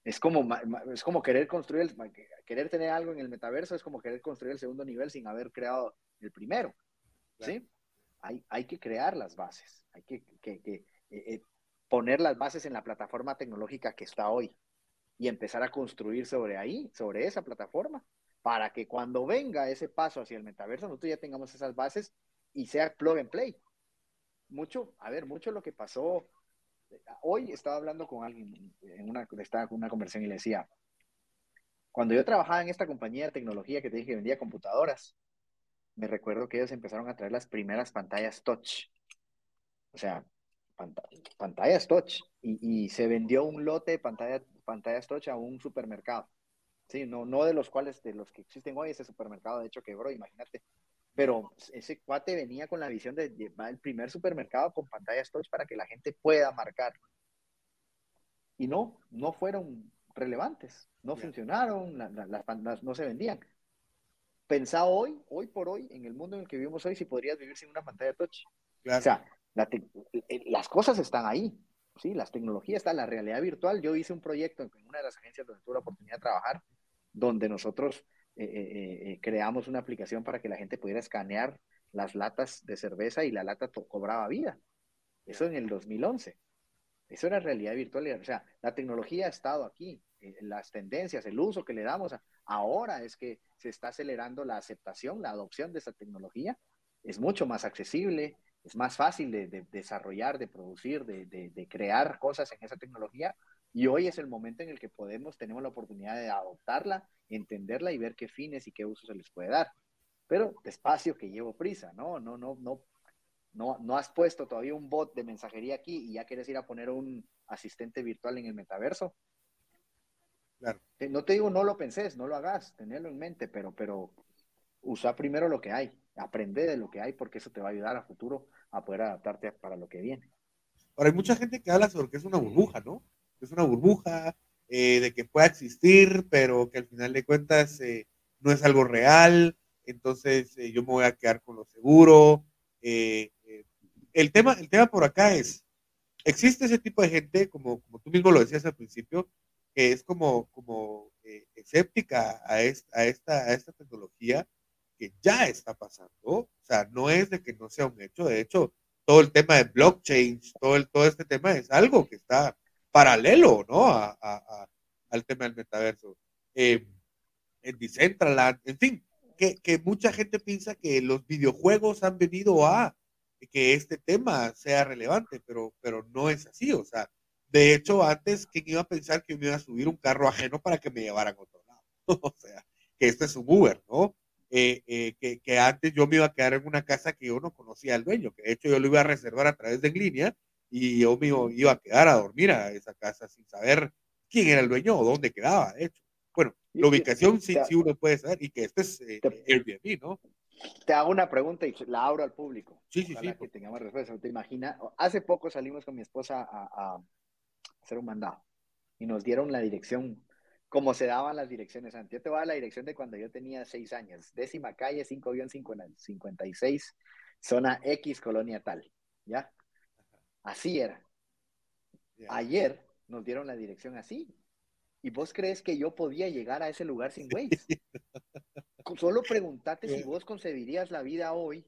Es como, es como querer construir, el, querer tener algo en el metaverso, es como querer construir el segundo nivel sin haber creado el primero. ¿sí? Hay, hay que crear las bases, hay que, que, que eh, eh, poner las bases en la plataforma tecnológica que está hoy y empezar a construir sobre ahí, sobre esa plataforma, para que cuando venga ese paso hacia el metaverso, nosotros ya tengamos esas bases y sea plug and play. Mucho, a ver, mucho lo que pasó. Hoy estaba hablando con alguien en una, estaba con una conversación y le decía, cuando yo trabajaba en esta compañía de tecnología que te dije que vendía computadoras, me recuerdo que ellos empezaron a traer las primeras pantallas touch. O sea, pantallas touch. Y, se vendió un lote de pantallas touch a un supermercado. Sí, no, no de los cuales, de los que existen hoy, ese supermercado de hecho quebró, imagínate. Pero ese cuate venía con la visión de llevar el primer supermercado con pantallas touch para que la gente pueda marcar. Y no, no fueron relevantes, no funcionaron, las pantallas no se vendían. Pensá hoy, hoy por hoy, en el mundo en el que vivimos hoy, si podrías vivir sin una pantalla touch. O sea, eh, las cosas están ahí, ¿sí? Las tecnologías están, la realidad virtual. Yo hice un proyecto en una de las agencias donde tuve la oportunidad de trabajar, donde nosotros eh, eh, eh, creamos una aplicación para que la gente pudiera escanear las latas de cerveza y la lata cobraba vida. Eso en el 2011. Eso era realidad virtual. O sea, la tecnología ha estado aquí. las tendencias, el uso que le damos. ahora es que se está acelerando la aceptación, la adopción de esta tecnología. Es mucho más accesible, es más fácil de, desarrollar, de producir, de, de, crear cosas en esa tecnología y hoy es el momento en el que podemos, tenemos la oportunidad de adoptarla, entenderla y ver qué fines y qué usos se les puede dar. Pero despacio que llevo prisa, ¿no? No, no, no, no, no has puesto todavía un bot de mensajería aquí y ya quieres ir a poner un asistente virtual en el metaverso. Claro. No te digo no lo penses, no lo hagas, tenerlo en mente, pero, pero usa primero lo que hay, aprende de lo que hay porque eso te va a ayudar a futuro a poder adaptarte para lo que viene. Ahora hay mucha gente que habla sobre que es una burbuja, ¿no? Es una burbuja, eh, de que pueda existir, pero que al final de cuentas eh, no es algo real, entonces eh, yo me voy a quedar con lo seguro. el, tema, el tema por acá es, existe ese tipo de gente, como, como tú mismo lo decías al principio, que es como, como escéptica a a, esta, a esta tecnología que ya está pasando. O sea, no es de que no sea un hecho, de hecho, todo el tema de blockchain, todo, el, todo este tema es algo que está paralelo, ¿no? A, al tema del metaverso. Eh, en Decentraland, en fin, que, que, mucha gente piensa que los videojuegos han venido a que este tema sea relevante, pero, no es así. O sea, de hecho, antes, ¿quién iba a pensar que me iba a subir un carro ajeno para que me llevaran a otro lado? o sea, que este es un Uber, ¿no? Eh, eh, que, que, antes yo me iba a quedar en una casa que yo no conocía al dueño, que de hecho yo lo iba a reservar a través de en línea y yo me iba a quedar a dormir a esa casa sin saber quién era el dueño o dónde quedaba, de hecho. Bueno, la ubicación sí, sí uno puede saber y que este es eh, Airbnb, ¿no? Te hago una pregunta y la abro al público. Sí, sí, sí. Que tengamos respuesta. ¿Te imaginas? Hace poco salimos con mi esposa a, a hacer un mandado y nos dieron la dirección, como se daban las direcciones antes. Yo te voy a dar la dirección de cuando yo tenía seis años. Décima calle, 5-56, zona X, colonia tal. ¿Ya? Así era. Ayer nos dieron la dirección así. ¿Y vos crees que yo podía llegar a ese lugar sin Waze? Solo pregúntate si vos concebirías la vida hoy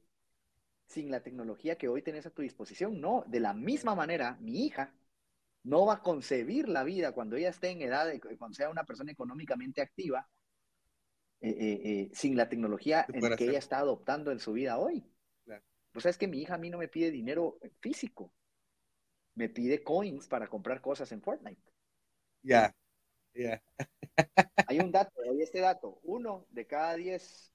sin la tecnología que hoy tenés a tu disposición. No, de la misma manera, mi hija no va a concebir la vida cuando ella esté en edad, de, cuando sea una persona económicamente activa, eh, eh, eh, sin la tecnología en que ella está adoptando en su vida hoy. Claro. Pues es que mi hija a mí no me pide dinero físico, me pide coins para comprar cosas en Fortnite. Ya, ya. Hay un dato, hay este dato, uno de cada diez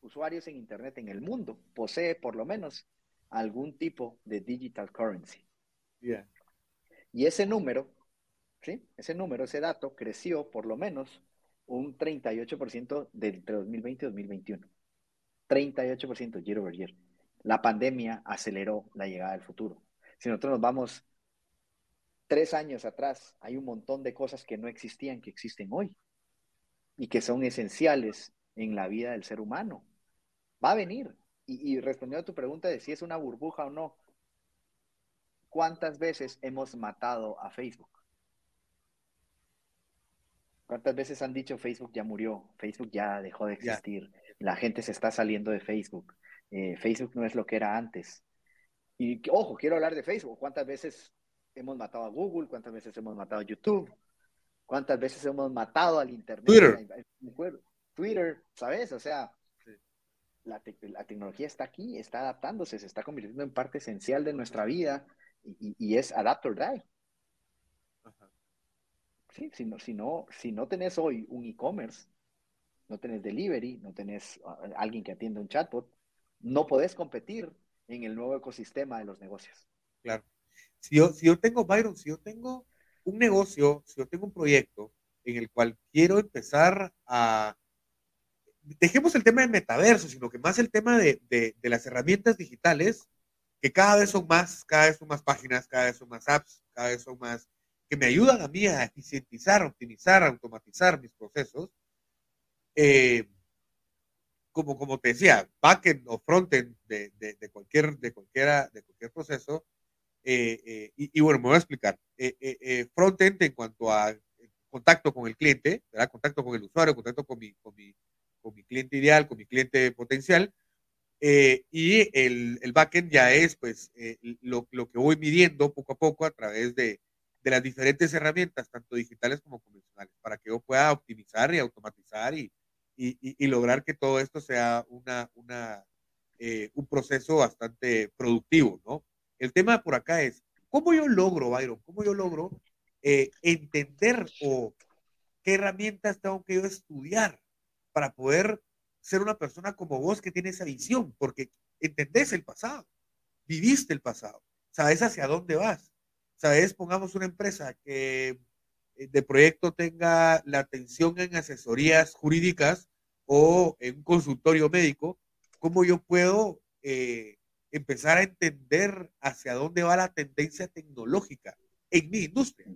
usuarios en Internet en el mundo posee por lo menos algún tipo de digital currency. Ya. Y ese número, ¿sí? Ese número, ese dato creció por lo menos un 38% de entre 2020 y 2021. 38% year over year. La pandemia aceleró la llegada del futuro. Si nosotros nos vamos tres años atrás, hay un montón de cosas que no existían, que existen hoy y que son esenciales en la vida del ser humano. Va a venir. Y, y respondiendo a tu pregunta de si es una burbuja o no, ¿Cuántas veces hemos matado a Facebook? ¿Cuántas veces han dicho Facebook ya murió? Facebook ya dejó de existir. La gente se está saliendo de Facebook. Eh, Facebook no es lo que era antes. Y ojo, quiero hablar de Facebook. ¿Cuántas veces hemos matado a Google? ¿Cuántas veces hemos matado a YouTube? ¿Cuántas veces hemos matado al Internet? Twitter. Twitter, ¿sabes? O sea, la, la, tecnología está aquí, está adaptándose, se está convirtiendo en parte esencial de nuestra vida y, es adapt or die. Sí, si no, si, no, si no tenés hoy un e-commerce, no tenés delivery, no tenés ah, alguien que atienda un chatbot, no podés competir en el nuevo ecosistema de los negocios. Claro. Si yo, si yo tengo, Byron, si yo tengo un negocio, si yo tengo un proyecto en el cual quiero empezar a... Dejemos el tema del metaverso, sino que más el tema de, de, de las herramientas digitales que cada vez son más, cada vez son más páginas, cada vez son más apps, cada vez son más, que me ayudan a mí a eficientizar, optimizar, automatizar mis procesos. Eh, como, como te decía, backend o frontend de, de, de, cualquier, de, cualquiera, de cualquier proceso. Eh, eh, y, bueno, me voy a explicar. frontend en cuanto a contacto con el cliente, ¿verdad? contacto con el usuario, contacto con mi, con mi, con mi cliente ideal, con mi cliente potencial eh, y el, el, backend ya es pues eh, lo, lo, que voy midiendo poco a poco a través de, de, las diferentes herramientas, tanto digitales como convencionales, para que yo pueda optimizar y automatizar y, y, y lograr que todo esto sea una, una, eh, un proceso bastante productivo, ¿no? El tema por acá es, ¿cómo yo logro, Byron, cómo yo logro entender o qué herramientas tengo que yo estudiar para poder ser una persona como vos que tiene esa visión, porque entendés el pasado, viviste el pasado, sabes hacia dónde vas, sabes, pongamos una empresa que eh, de proyecto tenga la atención en asesorías jurídicas o en un consultorio médico, ¿cómo yo puedo eh, empezar a entender hacia dónde va la tendencia tecnológica en mi industria?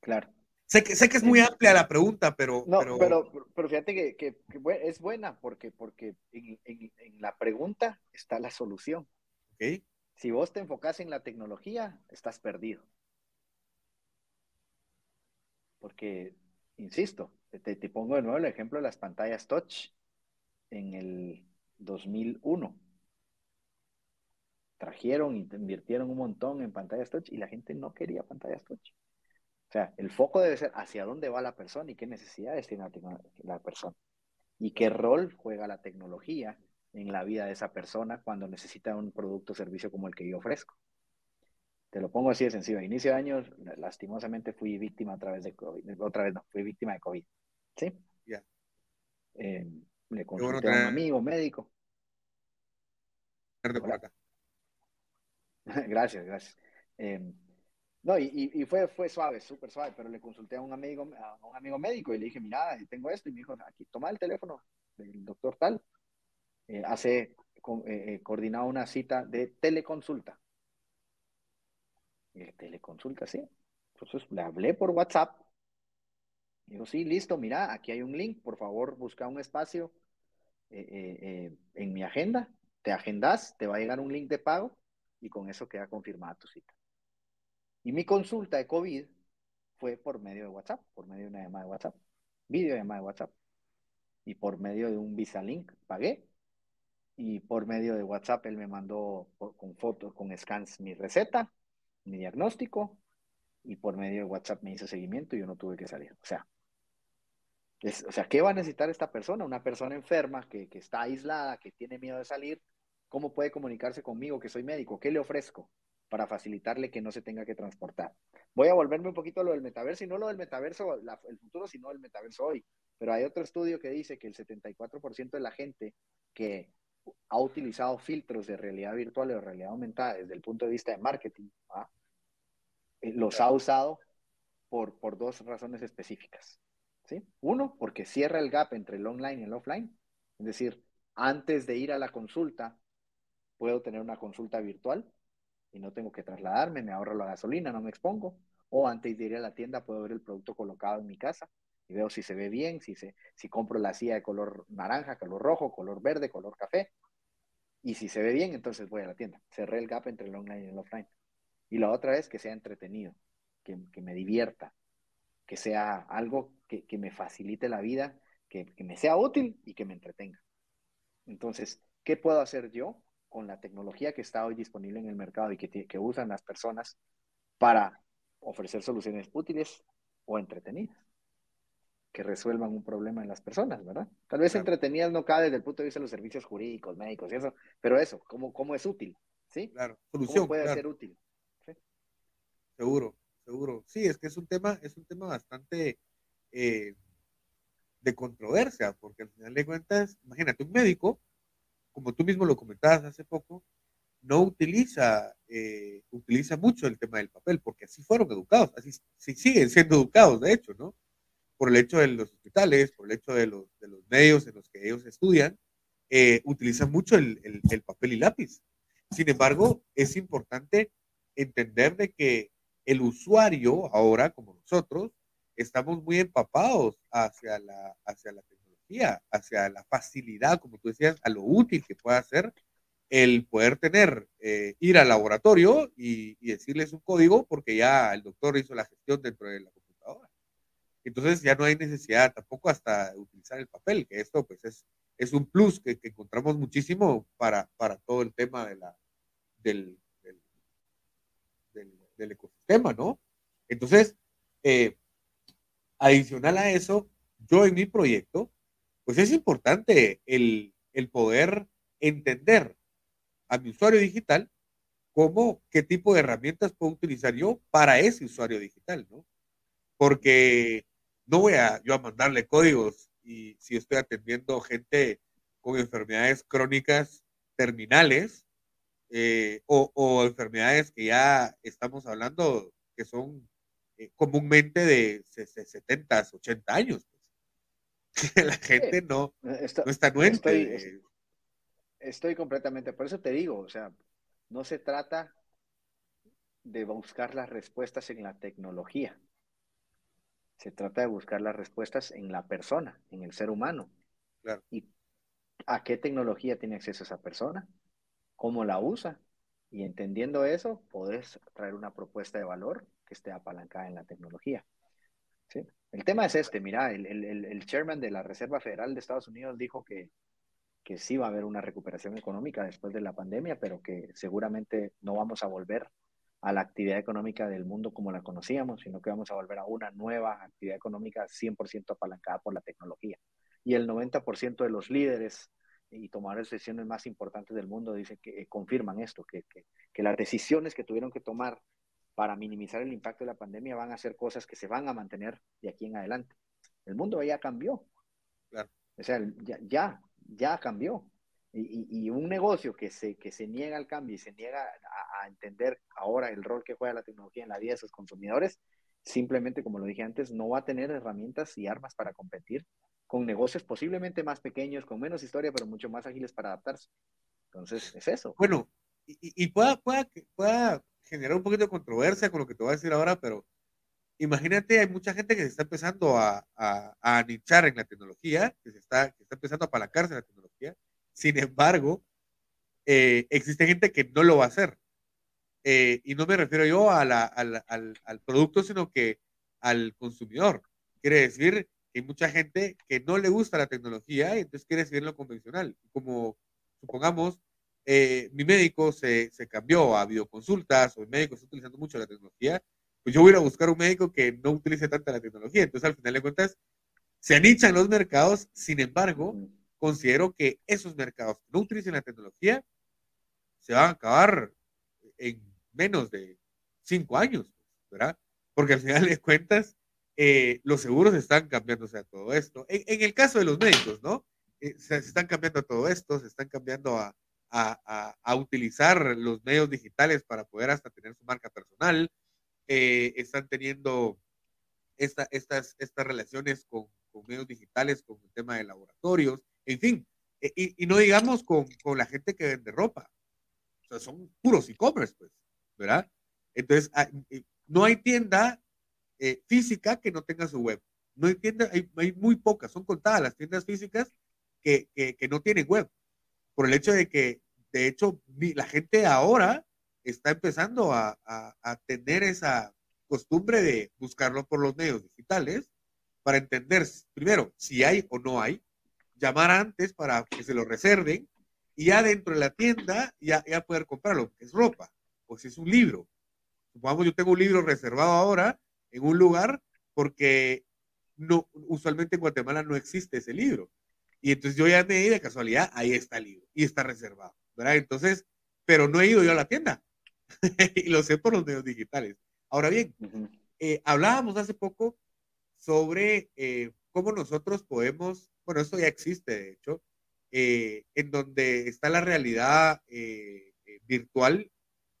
Claro. Sé que, sé que es muy amplia la pregunta, pero... No, pero, pero, fíjate que, que, es buena porque, porque en, en, la pregunta está la solución. Okay. Si vos te enfocas en la tecnología, estás perdido. Porque, insisto, te, te pongo de nuevo el ejemplo de las pantallas touch en el 2001. Trajeron y invirtieron un montón en pantallas touch y la gente no quería pantallas touch. O sea, el foco debe ser hacia dónde va la persona y qué necesidades tiene la persona. Y qué rol juega la tecnología en la vida de esa persona cuando necesita un producto o servicio como el que yo ofrezco. Te lo pongo así de sencillo. A inicio de año, lastimosamente fui víctima a través de COVID. Otra vez no, fui víctima de COVID. ¿Sí? Ya. Eh, le consulté a un amigo médico. gracias, gracias. Eh, no, y, fue, fue suave, súper suave, pero le consulté a un amigo, a un amigo médico y le dije, mira, tengo esto, y me dijo, aquí, toma el teléfono del doctor tal, eh, hace eh, coordinado una cita de teleconsulta. Y teleconsulta, sí. Entonces le hablé por WhatsApp. Digo, sí, listo, mira, aquí hay un link, por favor, busca un espacio en mi agenda, te agendas, te va a llegar un link de pago y con eso queda confirmada tu cita. Y mi consulta de COVID fue por medio de WhatsApp, por medio de una llamada de WhatsApp, video llamada de WhatsApp. Y por medio de un Visa Link pagué. Y por medio de WhatsApp él me mandó con fotos, con scans mi receta, mi diagnóstico. Y por medio de WhatsApp me hizo seguimiento y yo no tuve que salir. O sea, o sea, ¿qué va a necesitar esta persona? Una persona enferma que, que está aislada, que tiene miedo de salir. ¿Cómo puede comunicarse conmigo que soy médico? ¿Qué le ofrezco? para facilitarle que no se tenga que transportar. Voy a volverme un poquito a lo del metaverso, y no lo del metaverso, el futuro, sino el metaverso hoy. Pero hay otro estudio que dice que el 74% de la gente que ha utilizado filtros de realidad virtual o realidad aumentada desde el punto de vista de marketing, ¿ah? eh, los ha usado por, por dos razones específicas. ¿sí? Uno, porque cierra el gap entre el online y el offline. Es decir, antes de ir a la consulta, puedo tener una consulta virtual y no tengo que trasladarme, me ahorro la gasolina, no me expongo. O antes de ir a la tienda puedo ver el producto colocado en mi casa y veo si se ve bien, si, se, si compro la silla de color naranja, color rojo, color verde, color café. Y si se ve bien, entonces voy a la tienda. Cerré el gap entre el online y el offline. Y la otra es que sea entretenido, que, que me divierta, que sea algo que, que me facilite la vida, que, que, me sea útil y que me entretenga. Entonces, ¿qué puedo hacer yo con la tecnología que está hoy disponible en el mercado y que, que usan las personas para ofrecer soluciones útiles o entretenidas que resuelvan un problema en las personas, ¿verdad? Tal vez entretenidas no cabe desde el punto de vista de los servicios jurídicos, médicos y eso, pero eso, ¿cómo, cómo es útil? ¿Sí? Claro, solución. ¿Cómo puede ser útil? Seguro, seguro. Sí, es que es un tema, es un tema bastante eh, de controversia, porque al final de cuentas, imagínate, un médico como tú mismo lo comentabas hace poco, no utiliza, eh, utiliza mucho el tema del papel, porque así fueron educados, así siguen siendo educados, de hecho, ¿no? Por el hecho de los hospitales, por el hecho de los, de los medios en los que ellos estudian, eh, utilizan mucho el, el, el, papel y lápiz. Sin embargo, es importante entender de que el usuario ahora, como nosotros, estamos muy empapados hacia la, hacia la hacia la facilidad, como tú decías, a lo útil que pueda ser el poder tener, eh, ir al laboratorio y, decirles un código porque ya el doctor hizo la gestión dentro de la computadora. Entonces ya no hay necesidad tampoco hasta utilizar el papel, que esto pues es, es un plus que, encontramos muchísimo para, para todo el tema de la, del, del, ecosistema, ¿no? Entonces, eh, adicional a eso, yo en mi proyecto pues es importante el, poder entender a mi usuario digital cómo, qué tipo de herramientas puedo utilizar yo para ese usuario digital, ¿no? Porque no voy a yo a mandarle códigos y si estoy atendiendo gente con enfermedades crónicas terminales eh, o, enfermedades que ya estamos hablando que son eh, comúnmente de 70, 80 años. la gente no, está Estoy, estoy, completamente, por eso te digo, o sea, no se trata de buscar las respuestas en la tecnología. Se trata de buscar las respuestas en la persona, en el ser humano. ¿Y a qué tecnología tiene acceso esa persona? ¿Cómo la usa? Y entendiendo eso, podés traer una propuesta de valor que esté apalancada en la tecnología. ¿sí? El tema es este, mira, el, el, el, chairman de la Reserva Federal de Estados Unidos dijo que, que sí va a haber una recuperación económica después de la pandemia, pero que seguramente no vamos a volver a la actividad económica del mundo como la conocíamos, sino que vamos a volver a una nueva actividad económica 100% apalancada por la tecnología. Y el 90% de los líderes y tomadores de decisiones más importantes del mundo dicen que confirman esto, que, que, que las decisiones que tuvieron que tomar para minimizar el impacto de la pandemia van a ser cosas que se van a mantener de aquí en adelante. El mundo ya cambió. O sea, ya, ya, cambió. Y, un negocio que se, que se niega al cambio y se niega a, entender ahora el rol que juega la tecnología en la vida de sus consumidores, simplemente, como lo dije antes, no va a tener herramientas y armas para competir con negocios posiblemente más pequeños, con menos historia, pero mucho más ágiles para adaptarse. Entonces, es eso. Bueno, y, pueda, pueda, pueda generar un poquito de controversia con lo que te voy a decir ahora, pero imagínate, hay mucha gente que se está empezando a, a, a nichar en la tecnología, que, se está, que está empezando a apalancarse en la tecnología. Sin embargo, eh, existe gente que no lo va a hacer. Eh, y no me refiero yo a la, al, al, producto, sino que al consumidor. Quiere decir que hay mucha gente que no le gusta la tecnología y entonces quiere seguir lo convencional. Como supongamos, eh, mi médico se, se, cambió a videoconsultas o mi médico está utilizando mucho la tecnología, pues yo voy a ir a buscar un médico que no utilice tanta la tecnología. Entonces, al final de cuentas, se anichan los mercados, sin embargo, considero que esos mercados que no utilicen la tecnología se van a acabar en menos de cinco años, ¿verdad? Porque al final de cuentas, eh, los seguros están cambiándose a todo esto. En, el caso de los médicos, ¿no? Eh, se, están cambiando a todo esto, se están cambiando a, a, utilizar los medios digitales para poder hasta tener su marca personal, eh, están teniendo esta, estas, estas relaciones con, con, medios digitales, con el tema de laboratorios, en fin, y, y no digamos con, con, la gente que vende ropa, o sea, son puros e-commerce, pues, ¿verdad? Entonces, ah, no hay tienda eh, física que no tenga su web. No hay tienda, hay, hay, muy pocas, son contadas las tiendas físicas que, que, que, no tienen web. Por el hecho de que, de hecho, la gente ahora está empezando a, tener esa costumbre de buscarlo por los medios digitales para entender primero si hay o no hay, llamar antes para que se lo reserven y ya dentro de la tienda ya, ya poder comprarlo, es ropa, o si es un libro. Supongamos yo tengo un libro reservado ahora en un lugar porque no, usualmente en Guatemala no existe ese libro. Y entonces yo ya me di de casualidad, ahí está el libro y está reservado, ¿verdad? Entonces, pero no he ido yo a la tienda y lo sé por los medios digitales. Ahora bien, eh, hablábamos hace poco sobre eh, cómo nosotros podemos, bueno, esto ya existe de hecho, eh, en donde está la realidad virtual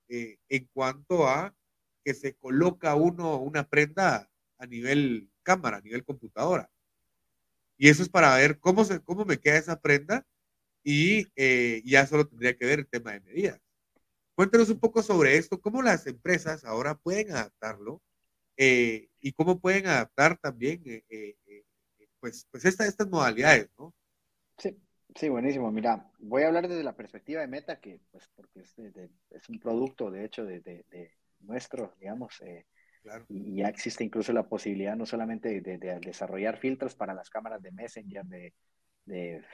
en cuanto a que se coloca uno una prenda a nivel cámara, a nivel computadora. Y eso es para ver cómo, se, cómo me queda esa prenda y ya solo tendría que ver el tema de medidas. Cuéntanos un poco sobre esto, cómo las empresas ahora pueden adaptarlo y cómo pueden adaptar también pues, pues estas modalidades, ¿no? Sí. Sí, buenísimo. Mira, voy a hablar desde la perspectiva de Meta, que pues porque es, es un producto, de hecho, de, de nuestro, digamos, eh, y ya existe incluso la posibilidad no solamente de, desarrollar filtros para las cámaras de Messenger, de,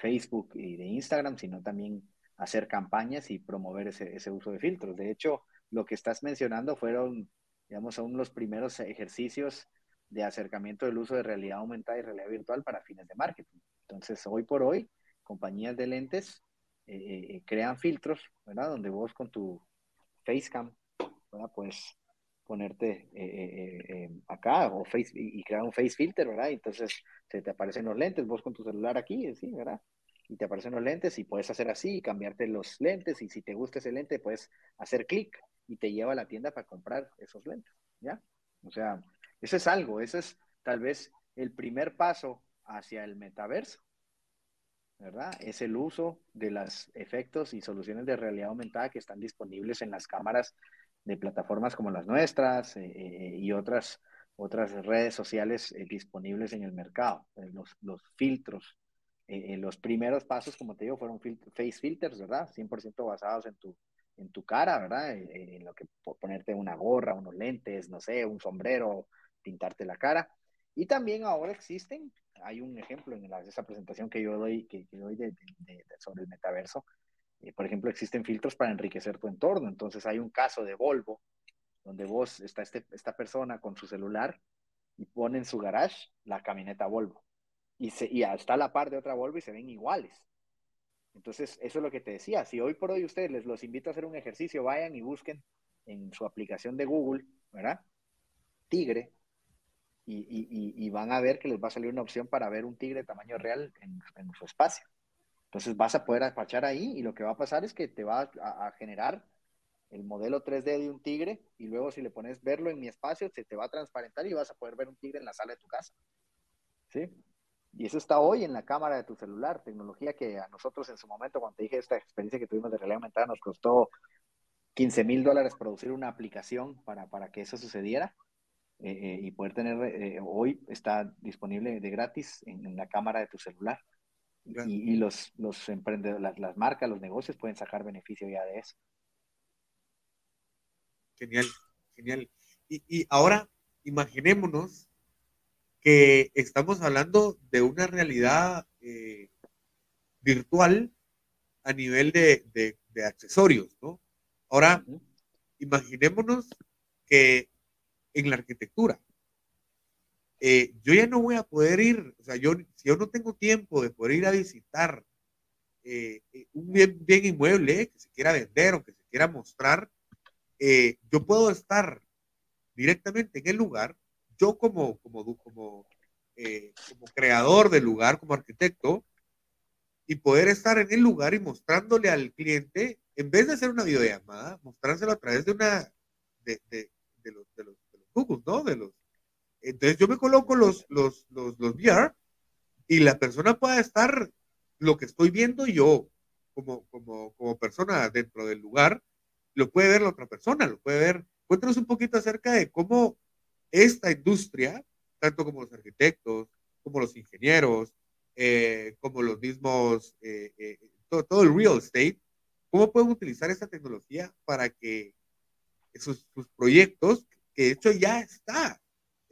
Facebook y de Instagram, sino también hacer campañas y promover ese, uso de filtros. De hecho, lo que estás mencionando fueron, digamos, aún los primeros ejercicios de acercamiento del uso de realidad aumentada y realidad virtual para fines de marketing. Entonces, hoy por hoy, compañías de lentes eh, eh, crean filtros, ¿verdad? Donde vos con tu facecam, ¿verdad? Puedes ponerte eh, acá o face, y, crear un face filter, ¿verdad? entonces se te aparecen los lentes, vos con tu celular aquí. ¿verdad? Y te aparecen los lentes y puedes hacer así y cambiarte los lentes y si te gusta ese lente puedes hacer clic y te lleva a la tienda para comprar esos lentes, ¿ya? O sea, eso es algo, eso es tal vez el primer paso hacia el metaverso, ¿verdad? Es el uso de los efectos y soluciones de realidad aumentada que están disponibles en las cámaras de plataformas como las nuestras eh, eh, y otras, otras redes sociales eh, disponibles en el mercado. Los, los filtros, los primeros pasos, como te digo, fueron face filters, ¿verdad? 100% basados en tu, en tu cara, ¿verdad? En, lo que ponerte una gorra, unos lentes, no sé, un sombrero, pintarte la cara. Y también ahora existen hay un ejemplo en esa presentación que yo doy, que, doy sobre el metaverso. Eh, por ejemplo, existen filtros para enriquecer tu entorno. Entonces hay un caso de Volvo, donde vos está este, esta persona con su celular y pone en su garage la camioneta Volvo. Y, se, y está a la par de otra Volvo y se ven iguales. Entonces, eso es lo que te decía. Si hoy por hoy ustedes les los invito a hacer un ejercicio, vayan y busquen en su aplicación de Google, ¿verdad? Tigre, y, van a ver que les va a salir una opción para ver un tigre de tamaño real en, su espacio. Entonces vas a poder apachar ahí y lo que va a pasar es que te va a, generar el modelo 3D de un tigre y luego si le pones verlo en mi espacio, se te va a transparentar y vas a poder ver un tigre en la sala de tu casa. ¿Sí? Y eso está hoy en la cámara de tu celular, tecnología que a nosotros en su momento, cuando te dije esta experiencia que tuvimos de realidad aumentada, nos costó 15 mil dólares producir una aplicación para, para que eso sucediera. Eh, eh, y poder tener, eh, hoy está disponible de gratis en, la cámara de tu celular. Y, y, los, los emprendedores, las, las, marcas, los negocios pueden sacar beneficio ya de eso. Genial, genial. Y, y ahora imaginémonos que estamos hablando de una realidad virtual a nivel de, de, de, accesorios, ¿no? Ahora, imaginémonos que en la arquitectura. Eh, yo ya no voy a poder ir, o sea, yo, si yo no tengo tiempo de poder ir a visitar eh, eh, un bien, bien, inmueble que se quiera vender o que se quiera mostrar, yo puedo estar directamente en el lugar, yo como, como, como, como creador del lugar, como arquitecto, y poder estar en el lugar y mostrándole al cliente, en vez de hacer una videollamada, mostrárselo a través de una de, de, de los, de los ¿no? De los, entonces yo me coloco los, los, los, los VR y la persona puede estar lo que estoy viendo yo como, como, como persona dentro del lugar, lo puede ver la otra persona, lo puede ver. Cuéntanos un poquito acerca de cómo esta industria, tanto como los arquitectos, como los ingenieros, eh, como los mismos, eh, eh, todo, todo, el real estate, cómo pueden utilizar esta tecnología para que sus, sus proyectos que de hecho ya está.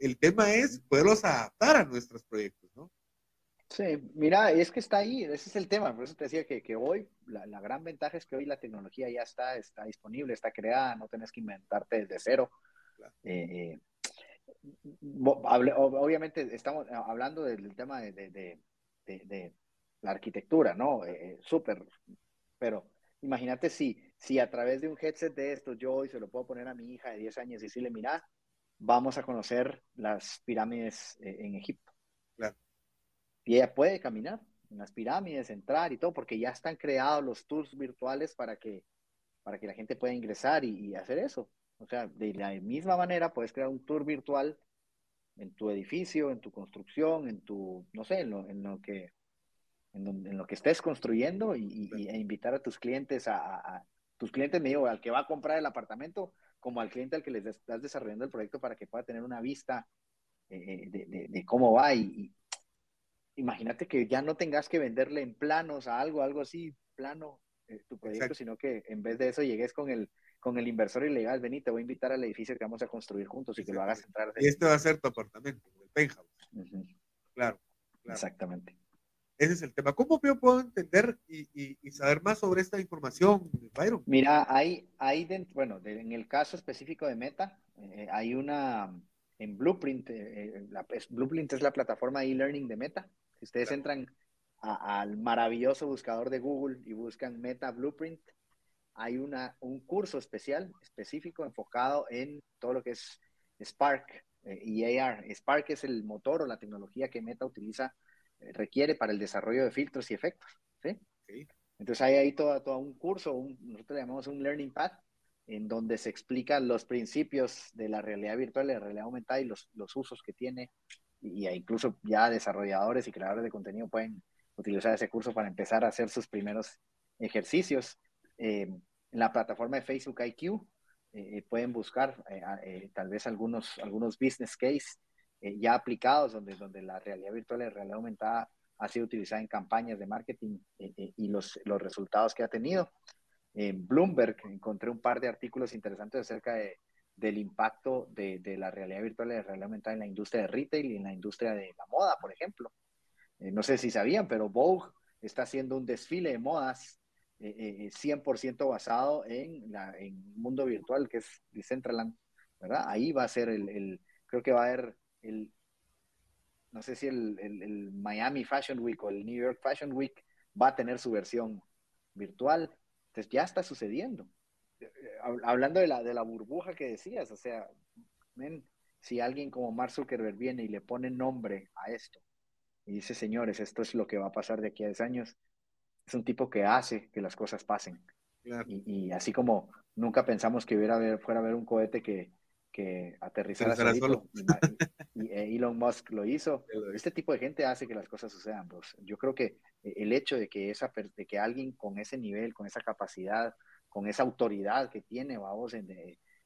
El tema es poderlos adaptar a nuestros proyectos, ¿no? Sí, mira, es que está ahí, ese es el tema, por eso te decía que, que hoy la, la, gran ventaja es que hoy la tecnología ya está, está disponible, está creada, no tenés que inventarte desde cero. Eh, eh, obviamente estamos hablando del tema de, de, de, de la arquitectura, ¿no? Eh, Súper, pero imagínate si, si a través de un headset de esto yo hoy se lo puedo poner a mi hija de 10 años y decirle, mira, vamos a conocer las pirámides eh, en Egipto. Claro. Y ella puede caminar en las pirámides, entrar y todo, porque ya están creados los tours virtuales para que, para que la gente pueda ingresar y, hacer eso. O sea, de la misma manera puedes crear un tour virtual en tu edificio, en tu construcción, en tu, no sé, en lo, en lo que en, lo que estés construyendo y, e invitar a tus clientes a, tus clientes, me digo, al que va a comprar el apartamento, como al cliente al que les estás desarrollando el proyecto para que pueda tener una vista eh, de, de, cómo va. Y, imagínate que ya no tengas que venderle en planos a algo, algo así, plano, eh, tu proyecto, sino que en vez de eso llegues con el, con el inversor y le digas, vení, te voy a invitar al edificio que vamos a construir juntos y que lo hagas entrar. Y este va a ser tu apartamento, el penthouse. claro, claro. Exactamente. Ese es el tema. ¿Cómo yo puedo entender y, y, saber más sobre esta información, Byron? Mira, hay, hay dentro, bueno, en el caso específico de Meta, eh, hay una, en Blueprint, eh, eh, la, Blueprint es la plataforma de e-learning de Meta. Si ustedes entran al maravilloso buscador de Google y buscan Meta Blueprint, hay una, un curso especial, específico, enfocado en todo lo que es Spark y AR. Spark es el motor o la tecnología que Meta utiliza requiere para el desarrollo de filtros y efectos. ¿sí? Entonces hay ahí todo, todo un curso, un, nosotros le llamamos un Learning Path, en donde se explican los principios de la realidad virtual y la realidad aumentada y los, los usos que tiene. Y, incluso ya desarrolladores y creadores de contenido pueden utilizar ese curso para empezar a hacer sus primeros ejercicios. Eh, en la plataforma de Facebook IQ eh, pueden buscar eh, tal vez algunos, algunos business case eh, ya aplicados, donde, donde la realidad virtual y la realidad aumentada ha sido utilizada en campañas de marketing eh, eh, y los, los resultados que ha tenido. En Bloomberg encontré un par de artículos interesantes acerca de, del impacto de, de, la realidad virtual y la realidad aumentada en la industria de retail y en la industria de la moda, por ejemplo. no sé si sabían, pero Vogue está haciendo un desfile de modas 100% basado en, la, en mundo virtual, que es Decentraland, ¿verdad? Ahí va a ser el, el creo que va a haber el, no sé si el, el, Miami Fashion Week o el New York Fashion Week va a tener su versión virtual. Entonces ya está sucediendo. Hablando de la, de la burbuja que decías, o sea, si alguien como Mark Zuckerberg viene y le pone nombre a esto y dice, señores, esto es lo que va a pasar de aquí a 10 años, es un tipo que hace que las cosas pasen. Y, y, así como nunca pensamos que hubiera, fuera a haber un cohete que, que aterrizara solito. Y, e Elon Musk lo hizo. Este tipo de gente hace que las cosas sucedan. Pues. Yo creo que el hecho de que, esa, de que alguien con ese nivel, con esa capacidad, con esa autoridad que tiene, vamos, en,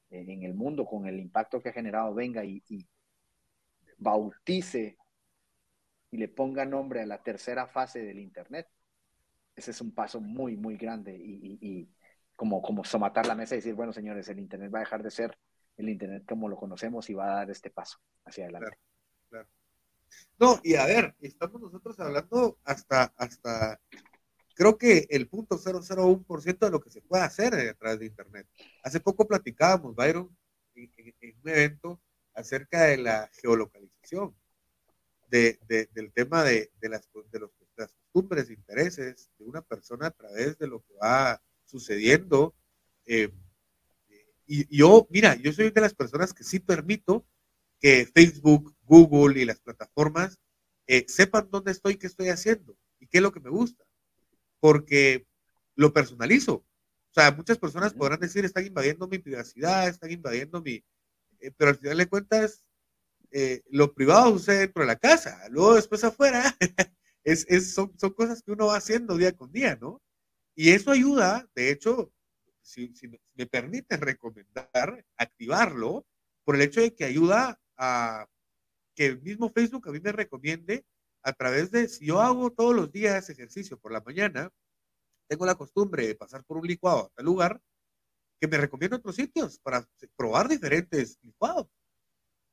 en el mundo, con el impacto que ha generado, venga y, bautice y le ponga nombre a la tercera fase del Internet. Ese es un paso muy, muy grande y, y como, como somatar la mesa y decir, bueno, señores, el Internet va a dejar de ser el Internet como lo conocemos y va a dar este paso hacia adelante. No, y a ver, estamos nosotros hablando hasta, hasta creo que el punto 001% de lo que se puede hacer a través de Internet. Hace poco platicábamos, Byron, en, un evento acerca de la geolocalización, de, del tema de, las, de, los, las intereses de una persona a través de lo que va sucediendo. Eh, y yo, mira, yo soy de las personas que sí permito que Facebook, Google y las plataformas eh, sepan dónde estoy, qué estoy haciendo y qué es lo que me gusta, porque lo personalizo. O sea, muchas personas podrán decir, están invadiendo mi privacidad, están invadiendo mi... Eh, pero al final de cuentas, eh, lo privado sucede dentro de la casa, luego después afuera, es, es, son, son cosas que uno va haciendo día con día, ¿no? Y eso ayuda, de hecho, si, me permiten recomendar, activarlo, por el hecho de que ayuda a que el mismo Facebook a mí me recomiende a través de, si yo hago todos los días ejercicio por la mañana, tengo la costumbre de pasar por un licuado a tal lugar, que me recomienda otros sitios para probar diferentes licuados.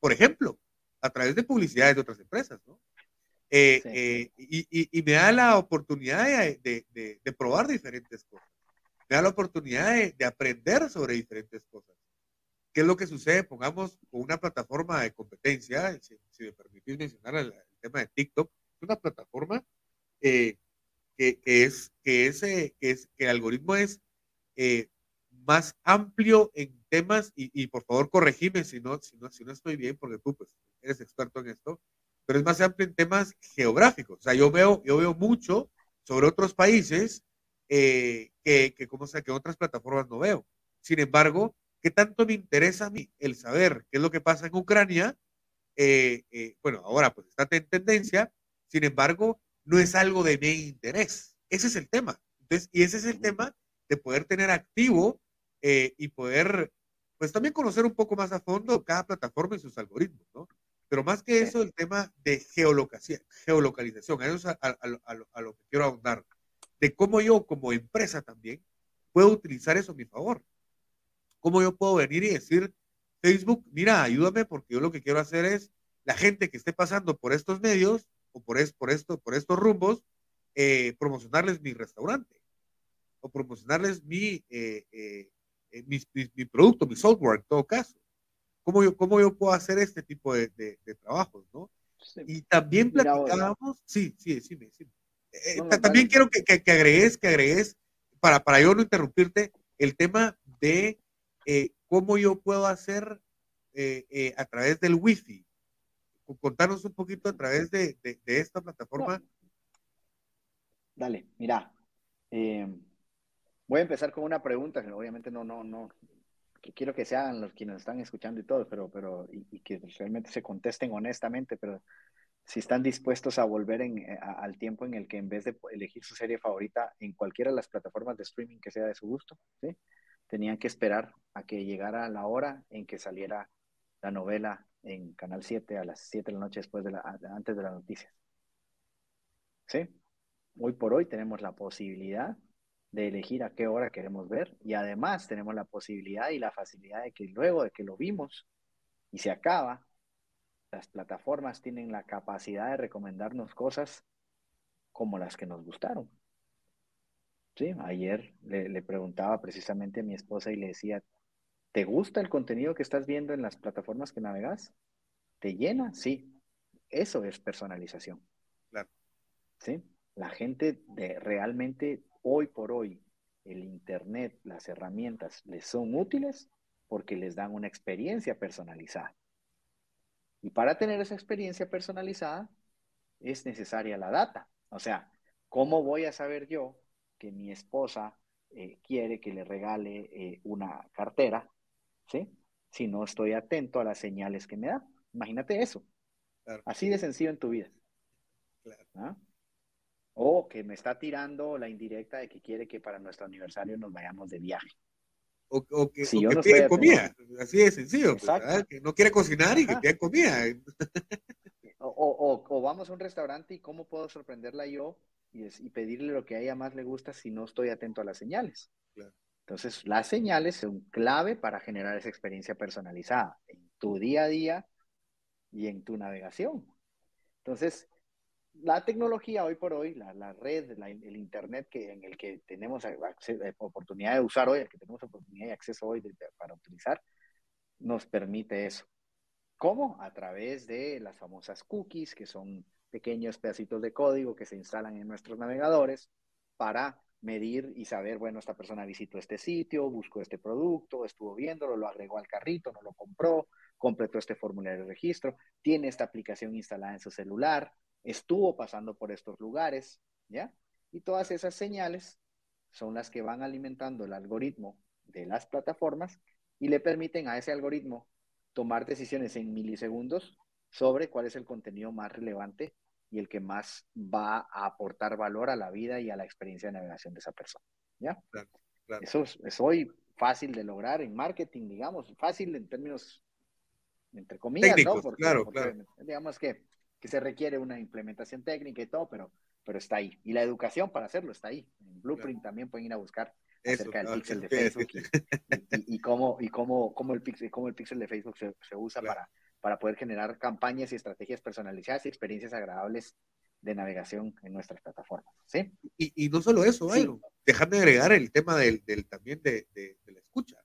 Por ejemplo, a través de publicidades de otras empresas, ¿no? Eh, eh, y, me da la oportunidad de, de, probar diferentes cosas da la oportunidad de, aprender sobre diferentes cosas. ¿Qué es lo que sucede? Pongamos con una plataforma de competencia, si, me permitís mencionar el, tema de TikTok, es una plataforma eh, que, es, que, es, eh, que es que el algoritmo es eh, más amplio en temas, y, por favor corregime si no, si, no, si no estoy bien, porque tú pues, eres experto en esto, pero es más amplio en temas geográficos. O sea, yo veo, yo veo mucho sobre otros países eh, que, que, como sea, que otras plataformas no veo. Sin embargo, ¿qué tanto me interesa a mí el saber qué es lo que pasa en Ucrania? Eh, eh, bueno, ahora pues está en tendencia, sin embargo, no es algo de mi interés. Ese es el tema. Entonces, y ese es el tema de poder tener activo y poder, pues también conocer un poco más a fondo cada plataforma y sus algoritmos, ¿no? Pero más que eso, el tema de geolocalización, geolocalización, a eso a, a, lo que quiero ahondar de cómo yo como empresa también puedo utilizar eso a mi favor. Cómo yo puedo venir y decir, Facebook, mira, ayúdame porque yo lo que quiero hacer es la gente que esté pasando por estos medios o por, es, por, esto, por estos rumbos, eh, promocionarles mi restaurante o promocionarles mi, eh, eh, mi, mi, producto, mi software en todo caso. ¿Cómo yo, cómo yo puedo hacer este tipo de, de, trabajos, no? Y también platicábamos, sí, sí, sí, sí. Eh, también quiero que, que, agregues, que agregues, para, para yo no interrumpirte, el tema de eh, cómo yo puedo hacer eh, a través del wifi. Contarnos un poquito a través de, de, esta plataforma. Dale, mira. voy a empezar con una pregunta, que obviamente no, no, no, que quiero que sean los quienes están escuchando y todo, pero, pero, y, y que realmente se contesten honestamente, pero si están dispuestos a volver eh, al tiempo en el que en vez de elegir su serie favorita en cualquiera de las plataformas de streaming que sea de su gusto, ¿sí? tenían que esperar a que llegara la hora en que saliera la novela en Canal 7 a las 7 de la noche después de la, antes de las noticias. ¿Sí? Hoy por hoy tenemos la posibilidad de elegir a qué hora queremos ver y además tenemos la posibilidad y la facilidad de que luego de que lo vimos y se acaba, las plataformas tienen la capacidad de recomendarnos cosas como las que nos gustaron. Sí, ayer le, preguntaba precisamente a mi esposa y le decía, ¿te gusta el contenido que estás viendo en las plataformas que navegas? ¿Te llena? Sí. Eso es personalización. Claro. Sí. La gente de realmente hoy por hoy el internet, las herramientas les son útiles porque les dan una experiencia personalizada. Y para tener esa experiencia personalizada es necesaria la data. O sea, ¿cómo voy a saber yo que mi esposa eh, quiere que le regale eh, una cartera? ¿Sí? si no estoy atento a las señales que me da. Imagínate eso. Así de sencillo en tu vida. ¿Ah? O que me está tirando la indirecta de que quiere que para nuestro aniversario nos vayamos de viaje. O, que, si pide comida, así de sencillo, pues, que no quiere cocinar y que pide comida. O, vamos a un restaurante y cómo puedo sorprenderla yo y, pedirle lo que a ella más le gusta si no estoy atento a las señales. Entonces, las señales son clave para generar esa experiencia personalizada en tu día a día y en tu navegación. Entonces, la tecnología hoy por hoy, la, red, el Internet que, en el que tenemos oportunidad de usar hoy, el que tenemos oportunidad y acceso hoy para utilizar, nos permite eso. ¿Cómo? A través de las famosas cookies, que son pequeños pedacitos de código que se instalan en nuestros navegadores para medir y saber, bueno, esta persona visitó este sitio, buscó este producto, estuvo viéndolo, lo agregó al carrito, no lo compró, completó este formulario de registro, tiene esta aplicación instalada en su celular, estuvo pasando por estos lugares, ¿ya? Y todas esas señales son las que van alimentando el algoritmo de las plataformas y le permiten a ese algoritmo tomar decisiones en milisegundos sobre cuál es el contenido más relevante y el que más va a aportar valor a la vida y a la experiencia de navegación de esa persona. ¿Ya? Eso es, hoy fácil de lograr en marketing, digamos, fácil en términos, entre comillas, ¿no? claro, claro. digamos que que se requiere una implementación técnica y todo, pero, pero está ahí. Y la educación para hacerlo está ahí. En Blueprint también pueden ir a buscar acerca del pixel de Facebook y, cómo, y cómo, cómo, el pixel, cómo el pixel de Facebook se, se usa para, para poder generar campañas y estrategias personalizadas y experiencias agradables de navegación en nuestras plataformas. ¿sí? Y, y no solo eso, sí. de agregar el tema del, del también de, de, de, la escucha.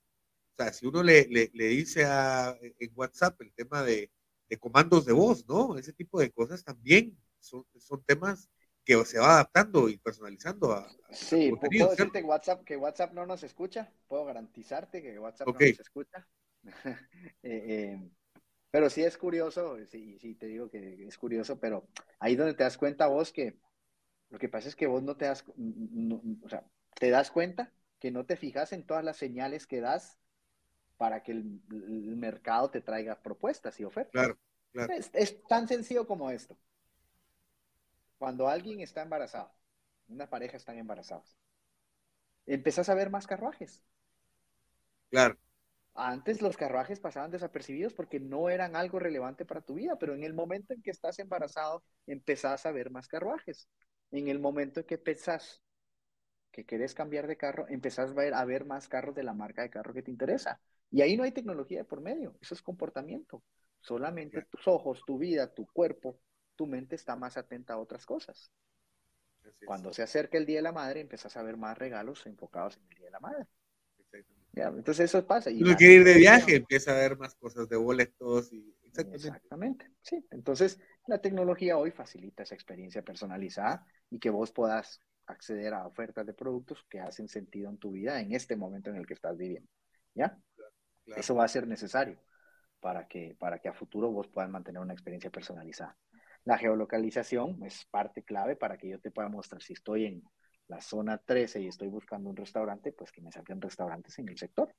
O sea, si uno le, le, le dice a, en WhatsApp el tema de, de comandos de voz, ¿no? Ese tipo de cosas también son, son temas que se va adaptando y personalizando a, sí, puedo decirte WhatsApp, que WhatsApp no nos escucha, puedo garantizarte que WhatsApp no nos escucha. Eh, eh, pero sí es curioso, sí, sí te digo que es curioso, pero ahí donde te das cuenta vos que lo que pasa es que vos no te das, o sea, te das cuenta que no te fijas en todas las señales que das para que el, mercado te traiga propuestas y ofertas. Claro, claro. Es, tan sencillo como esto. Cuando alguien está embarazado, una pareja están embarazados, empezás a ver más carruajes. Claro. Antes los carruajes pasaban desapercibidos porque no eran algo relevante para tu vida, pero en el momento en que estás embarazado, empezás a ver más carruajes. En el momento en que pensás que querés cambiar de carro, empezás a ver, a ver más carros de la marca de carro que te interesa. Y ahí no hay tecnología de por medio, eso es comportamiento. Solamente tus ojos, tu vida, tu cuerpo, tu mente está más atenta a otras cosas. Cuando se acerca el Día de la Madre, empiezas a ver más regalos enfocados en el Día de la Madre. entonces eso pasa. Y Uno quiere ir de viaje, empieza a ver más cosas de boletos. Y... Exactamente. Exactamente. Sí, entonces la tecnología hoy facilita esa experiencia personalizada y que vos puedas acceder a ofertas de productos que hacen sentido en tu vida en este momento en el que estás viviendo. ¿Ya? Eso va a ser necesario para que, para que a futuro vos puedas mantener una experiencia personalizada. La geolocalización es parte clave para que yo te pueda mostrar si estoy en la zona 13 y estoy buscando un restaurante, pues que me salgan restaurantes en el sector.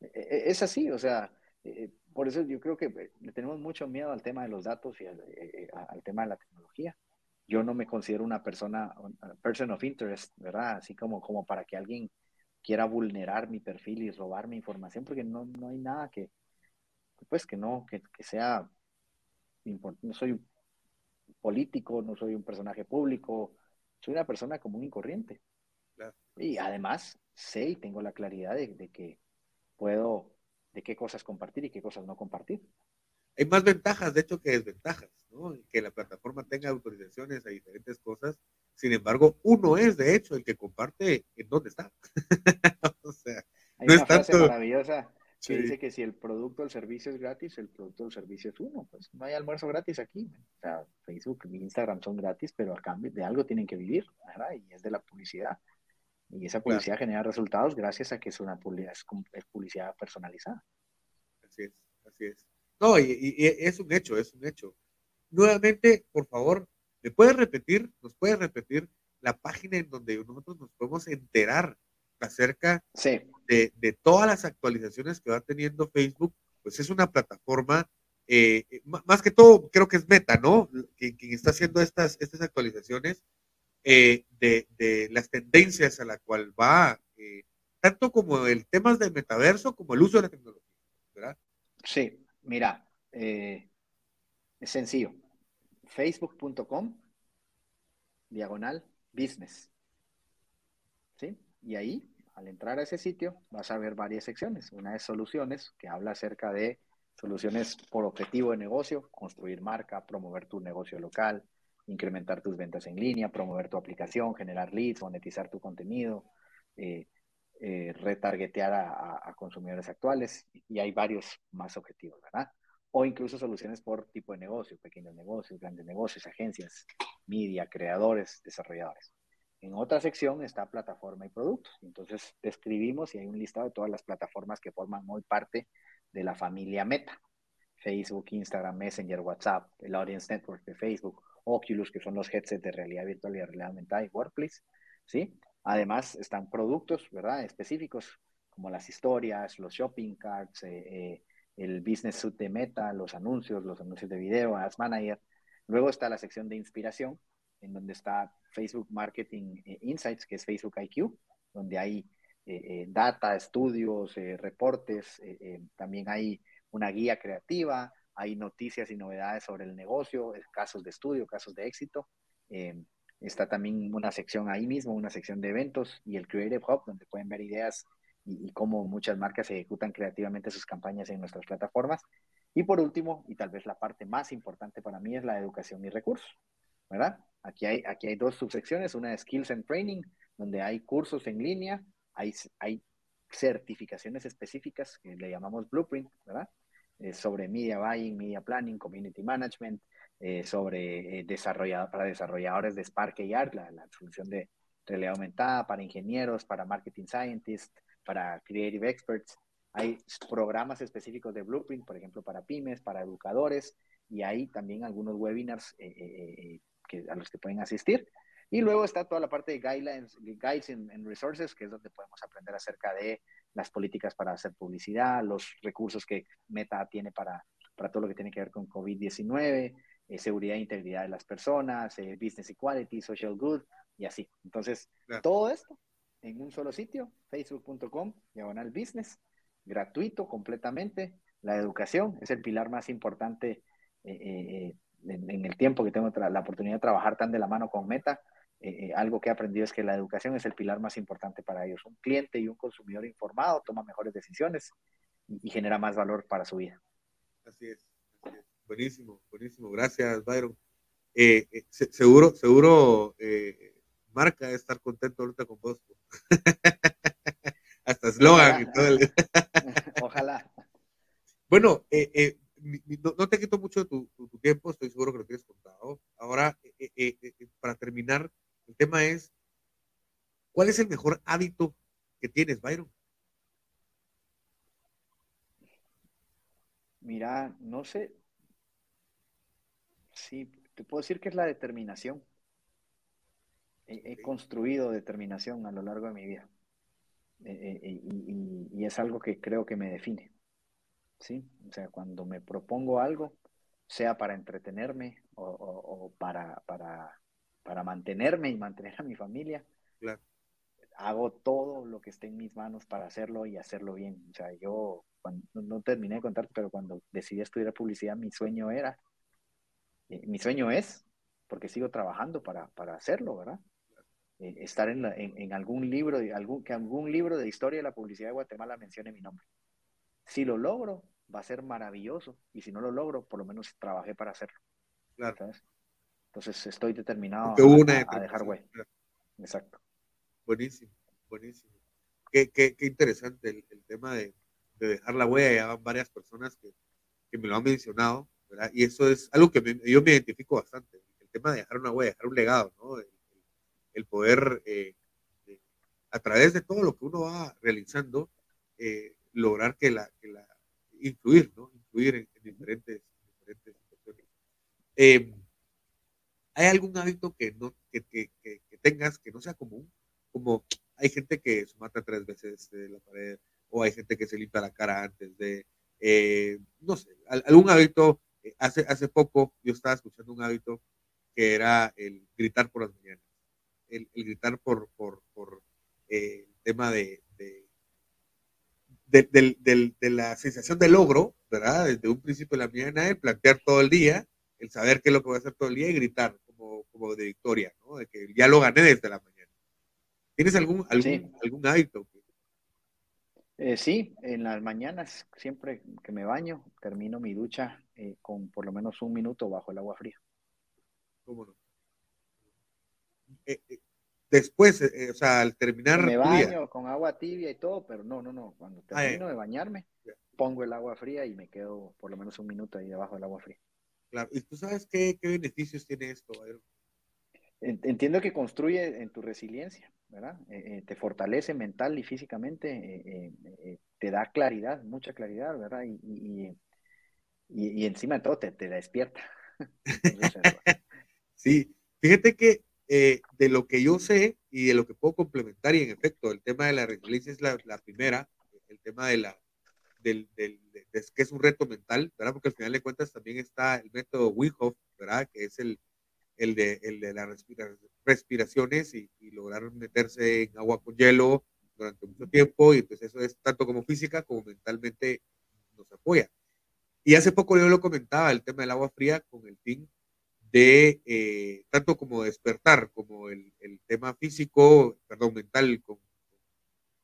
E, e, es así, o sea, eh, por eso yo creo que eh, le tenemos mucho miedo al tema de los datos y al, al tema de la tecnología. Yo no me considero una persona, person of interest, ¿verdad? Así como, como para que alguien quiera vulnerar mi perfil y robar mi información, porque no, no hay nada que, pues que no, que, que sea. No soy político, no soy un personaje público, soy una persona común y corriente. Y además sé y tengo la claridad de, de, que puedo, de qué cosas compartir y qué cosas no compartir. Hay más ventajas, de hecho, que desventajas, ¿no? Que la plataforma tenga autorizaciones a diferentes cosas sin embargo, uno es de hecho el que comparte en dónde está. o sea, Hay no una es frase maravillosa que dice que si el producto o el servicio es gratis, el producto o el servicio es uno. Pues no hay almuerzo gratis aquí. O sea, Facebook y Instagram son gratis, pero a cambio de algo tienen que vivir, ¿verdad? Y es de la publicidad. Y esa publicidad genera resultados gracias a que es una publicidad, es publicidad personalizada. Así es, así es. No, y, y es un hecho, es un hecho. Nuevamente, por favor, ¿Me puedes repetir, nos puedes repetir la página en donde nosotros nos podemos enterar acerca sí. de, de, todas las actualizaciones que va teniendo Facebook, pues es una plataforma, eh, eh más que todo creo que es Meta, ¿no? Quien, quien está haciendo estas, estas actualizaciones eh, de, de, las tendencias a la cual va, eh, tanto como el tema del metaverso como el uso de la tecnología, ¿verdad? Sí, mira, es sencillo. Facebook.com, diagonal, business. Y ahí, al entrar a ese sitio, vas a ver varias secciones. Una es soluciones, que habla acerca de soluciones por objetivo de negocio, construir marca, promover tu negocio local, incrementar tus ventas en línea, promover tu aplicación, generar leads, monetizar tu contenido, eh, eh, retargetear a, a, consumidores actuales y hay varios más objetivos, ¿verdad? O incluso soluciones por tipo de negocio, pequeños negocios, grandes negocios, agencias, media, creadores, desarrolladores. En otra sección está plataforma y productos. Entonces describimos y hay un listado de todas las plataformas que forman hoy parte de la familia Meta. Facebook, Instagram, Messenger, WhatsApp, el Audience Network de Facebook, Oculus, que son los headsets de realidad virtual y realidad aumentada y Workplace, ¿sí? Además están productos, ¿verdad? Específicos como las historias, los shopping carts, eh, eh, el business suite de Meta, los anuncios, los anuncios de video, Ads Manager. Luego está la sección de inspiración, en donde está Facebook Marketing eh, Insights, que es Facebook IQ, donde hay data, estudios, reportes, también hay una guía creativa, hay noticias y novedades sobre el negocio, casos de estudio, casos de éxito. Está también una sección ahí mismo, una sección de eventos y el Creative Hub, donde pueden ver ideas y, cómo muchas marcas ejecutan creativamente sus campañas en nuestras plataformas. Y por último, y tal vez la parte más importante para mí, es la educación y recursos, ¿verdad? Aquí hay, aquí hay dos subsecciones, una de Skills and Training, donde hay cursos en línea, hay, hay certificaciones específicas que le llamamos Blueprint, ¿verdad? Eh, sobre Media Buying, Media Planning, Community Management, eh, sobre eh, para desarrolladores de Spark AR, la, la, solución de realidad aumentada, para ingenieros, para marketing scientists, para creative experts. Hay programas específicos de Blueprint, por ejemplo, para pymes, para educadores, y hay también algunos webinars eh, que, a los que pueden asistir. Y luego está toda la parte de guidelines, guides and, resources, que es donde podemos aprender acerca de las políticas para hacer publicidad, los recursos que Meta tiene para, para todo lo que tiene que ver con COVID-19, eh, seguridad e integridad de las personas, eh, business equality, social good y así. Entonces, todo esto en un solo sitio, facebook.com, diagonal business, gratuito completamente. La educación es el pilar más importante eh, en, el tiempo que tengo la oportunidad de trabajar tan de la mano con Meta. algo que he aprendido es que la educación es el pilar más importante para ellos. Un cliente y un consumidor informado toma mejores decisiones y, y genera más valor para su vida. Así es. Así es. Buenísimo, buenísimo. Gracias, Byron. Eh, eh, seguro, seguro, eh, Marca de estar contento ahorita con vos. Hasta eslogan y todo. El... Ojalá. Bueno, no, te quito mucho tu, tu, tiempo, estoy seguro que lo tienes contado. Ahora, para terminar, el tema es, ¿cuál es el mejor hábito que tienes, Byron? Mira, no sé, Sí, te puedo decir que es la determinación. He, construido determinación a lo largo de mi vida. Eh, eh, y, es algo que creo que me define. ¿Sí? O sea, cuando me propongo algo, sea para entretenerme o, para, para, para, mantenerme y mantener a mi familia, hago todo lo que esté en mis manos para hacerlo y hacerlo bien. O sea, yo cuando, no terminé de contarte, pero cuando decidí estudiar publicidad, mi sueño era eh, mi sueño es, porque sigo trabajando para, para hacerlo, ¿verdad? Eh, estar en, en, algún libro, algún, que algún libro de historia de la publicidad de Guatemala mencione mi nombre. Si lo logro, va a ser maravilloso. Y si no lo logro, por lo menos trabajé para hacerlo. Claro. Entonces estoy determinado a, dejar güey. Exacto. Buenísimo, buenísimo. Qué, qué, qué interesante el, el tema de, de, dejar la huella. Ya van varias personas que, que me lo han mencionado. Y eso es algo que yo me identifico bastante, el tema de dejar una huella, dejar un legado, ¿no? El, poder, eh, a través de todo lo que uno va realizando, eh, lograr que la, que la, influir, ¿no? Influir en, diferentes, situaciones. Em, ¿Hay algún hábito que, no, que, que, que, tengas que no sea común? Como hay gente que se mata tres veces de la pared, o hay gente que se limpia la cara antes de, eh, no sé, algún hábito. Eh, hace, hace poco yo estaba escuchando un hábito que era el gritar por las mañanas, el, gritar por, por, por eh, el tema de, de, de, la sensación de logro, ¿verdad? Desde un principio de la mañana, el plantear todo el día, el saber qué es lo que voy a hacer todo el día y gritar como, como de victoria, ¿no? De que ya lo gané desde la mañana. ¿Tienes algún, algún, algún hábito eh, sí, en las mañanas, siempre que me baño, termino mi ducha eh, con por lo menos un minuto bajo el agua fría. ¿Cómo no? Eh, después, o sea, al terminar. Me baño con agua tibia y todo, pero no, no, no. Cuando ah, termino de bañarme, pongo el agua fría y me quedo por lo menos un minuto ahí debajo del agua fría. Claro, ¿y tú sabes qué, qué beneficios tiene esto? Entiendo que construye en tu resiliencia, ¿verdad? Eh, eh, te fortalece mental y físicamente, eh, te da claridad, mucha claridad, ¿verdad? Y, y, encima de todo te, te despierta. sí, fíjate que de lo que yo sé y de lo que puedo complementar, y en efecto, el tema de la resiliencia es la, la primera, el tema de la, del, del de, que es un reto mental, ¿verdad? Porque al final de cuentas también está el método Wim ¿verdad? Que es el, el de, el de las respiraciones y, lograr meterse en agua con hielo durante mucho tiempo y entonces eso es tanto como física como mentalmente nos apoya. Y hace poco yo lo comentaba, el tema del agua fría con el fin de eh, tanto como despertar, como el, el, tema físico, perdón, mental, con,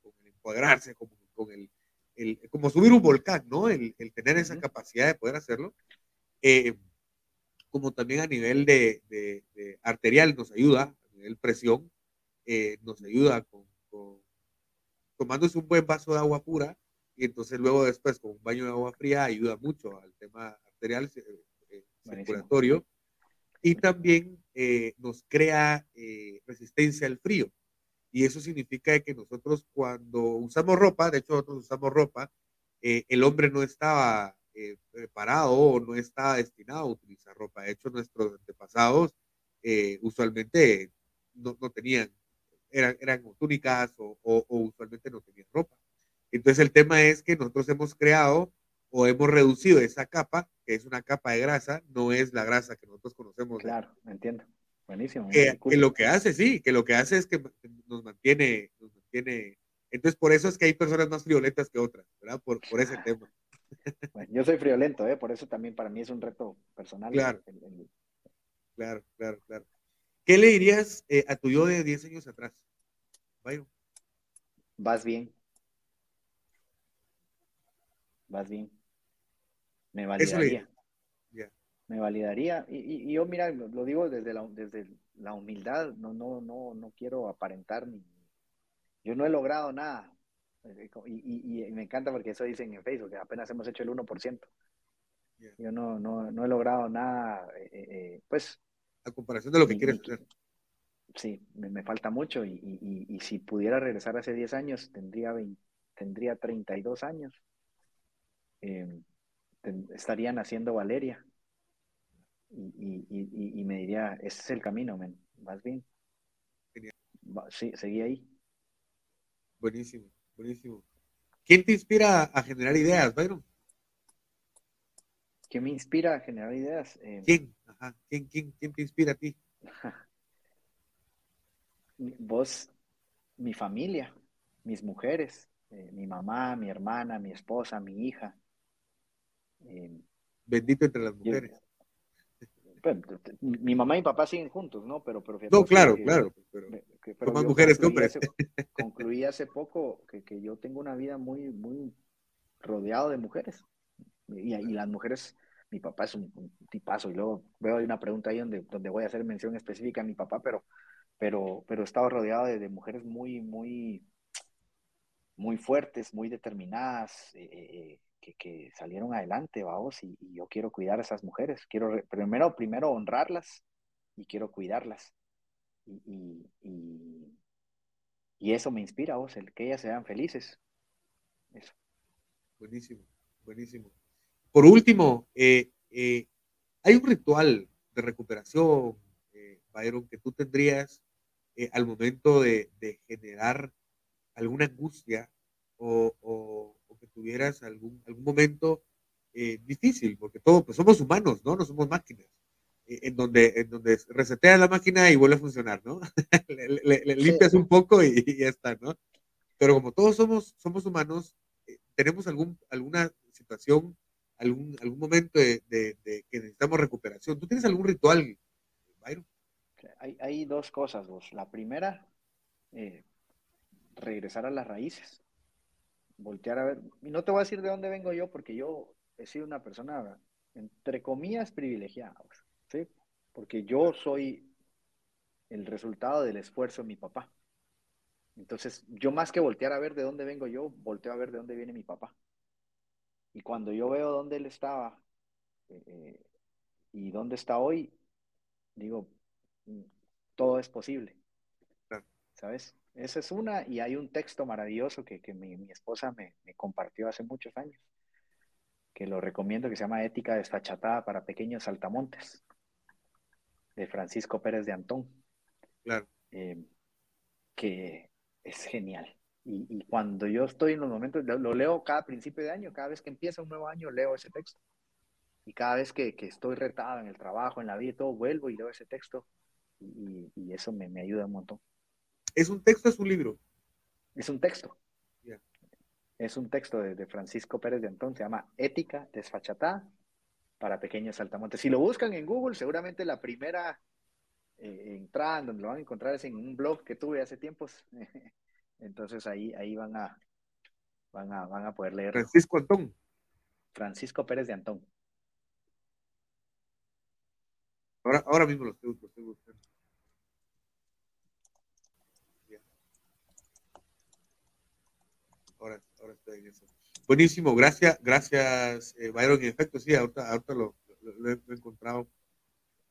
con el empoderarse, como, con el, el, como subir un volcán, ¿no? El, el tener esa capacidad de poder hacerlo. Eh, como también a nivel de, de, arterial nos ayuda, a nivel presión, eh, nos ayuda con, tomándose un buen vaso de agua pura y entonces luego después con un baño de agua fría ayuda mucho al tema arterial eh, eh, circulatorio y también nos crea resistencia al frío. Y eso significa que nosotros cuando usamos ropa, de hecho nosotros usamos ropa, el hombre no estaba eh, preparado o no está destinado a utilizar ropa. De hecho, nuestros antepasados eh, usualmente no, no, tenían, eran, eran túnicas o, o, usualmente no tenían ropa. Entonces el tema es que nosotros hemos creado o hemos reducido esa capa, que es una capa de grasa, no es la grasa que nosotros conocemos. Claro, entiendo. Buenísimo. Que, que, lo que hace, sí, que lo que hace es que nos mantiene, nos mantiene. Entonces, por eso es que hay personas más violentas que otras, ¿verdad? Por, por ese tema yo soy friolento, ¿eh? por eso también para mí es un reto personal. Claro, claro, claro, claro. ¿Qué le dirías eh, a tu yo de 10 años atrás? Vas bien. Vas bien. Me validaría. Me validaría. Y, yo, mira, lo digo desde la, desde la humildad, no, no, no, no quiero aparentar ni. Yo no he logrado nada, eh, y, y, me encanta porque eso dicen en Facebook, que apenas hemos hecho el 1%. Yo no, no, no, he logrado nada, eh, eh, pues... A comparación de lo que quieres hacer. Sí, me, falta mucho y, y, si pudiera regresar hace 10 años, tendría, tendría 32 años. Em, estaría naciendo Valeria. Y, me diría, ese es el camino, men, vas bien. sí, seguí ahí. Buenísimo. Buenísimo. ¿Quién te inspira a generar ideas, Byron? ¿Quién me inspira a generar ideas? Eh, ¿Quién? Ajá. ¿Quién, quién, quién te inspira a ti? Vos, mi familia, mis mujeres, eh, mi mamá, mi hermana, mi esposa, mi hija. Eh, Bendito entre las mujeres mi mamá y mi papá siguen juntos, ¿no? Pero, pero no, claro, claro. Pero, más mujeres que hombres. concluí hace poco que, que, yo tengo una vida muy, muy rodeado de mujeres. Y, y las mujeres, mi papá es un, tipazo. Y luego veo una pregunta ahí donde, donde voy a hacer mención específica a mi papá, pero, pero, pero he estado rodeado de, de mujeres muy, muy, muy fuertes, muy determinadas. Eh, eh, eh que, salieron adelante, vamos, y, yo quiero cuidar a esas mujeres. Quiero primero, primero honrarlas y quiero cuidarlas. Y, y, eso me inspira, vos, el que ellas sean felices. Eso. Buenísimo, buenísimo. Por último, eh, eh, hay un ritual de recuperación, eh, Byron, que tú tendrías al momento de generar alguna angustia o, que tuvieras algún, algún momento eh, difícil, porque todos pues somos humanos, ¿no? No somos máquinas. Eh, en donde, en donde resetea la máquina y vuelve a funcionar, ¿no? le, limpias un poco y, ya está, ¿no? Pero como todos somos, somos humanos, eh, tenemos algún, alguna situación, algún, algún momento de, que necesitamos recuperación. ¿Tú tienes algún ritual, Byron? Hay, hay dos cosas, vos. La primera, eh, regresar a las raíces. Voltear a ver. Y no te voy a decir de dónde vengo yo, porque yo he sido una persona, entre comillas, privilegiada. ¿sí? Porque yo soy el resultado del esfuerzo de mi papá. Entonces, yo más que voltear a ver de dónde vengo yo, volteo a ver de dónde viene mi papá. Y cuando yo veo dónde él estaba eh, eh, y dónde está hoy, digo, mm, todo es posible. ¿Sabes? Esa es una, y hay un texto maravilloso que, mi, esposa me, me, compartió hace muchos años, que lo recomiendo, que se llama Ética desfachatada para pequeños saltamontes de Francisco Pérez de Antón. Claro. Eh, que es genial. Y, cuando yo estoy en los momentos, lo, leo cada principio de año, cada vez que empieza un nuevo año, leo ese texto. Y cada vez que, estoy retado en el trabajo, en la vida y todo, vuelvo y leo ese texto. Y, eso me, ayuda un montón. ¿Es un texto o es un libro? Es un texto. Es un texto de, de, Francisco Pérez de Antón, se llama Ética desfachatada para pequeños saltamontes. Si lo buscan en Google, seguramente la primera eh, entrada donde lo van a encontrar es en un blog que tuve hace tiempos. Entonces ahí, ahí van a, van a, van a poder leer. Francisco Antón. Francisco Pérez de Antón. Ahora, ahora mismo lo estoy, buscando. Ahora, ahora estoy en eso. Buenísimo, gracias, gracias, eh, Byron. En efecto, sí, ahorita, ahorita lo, he encontrado.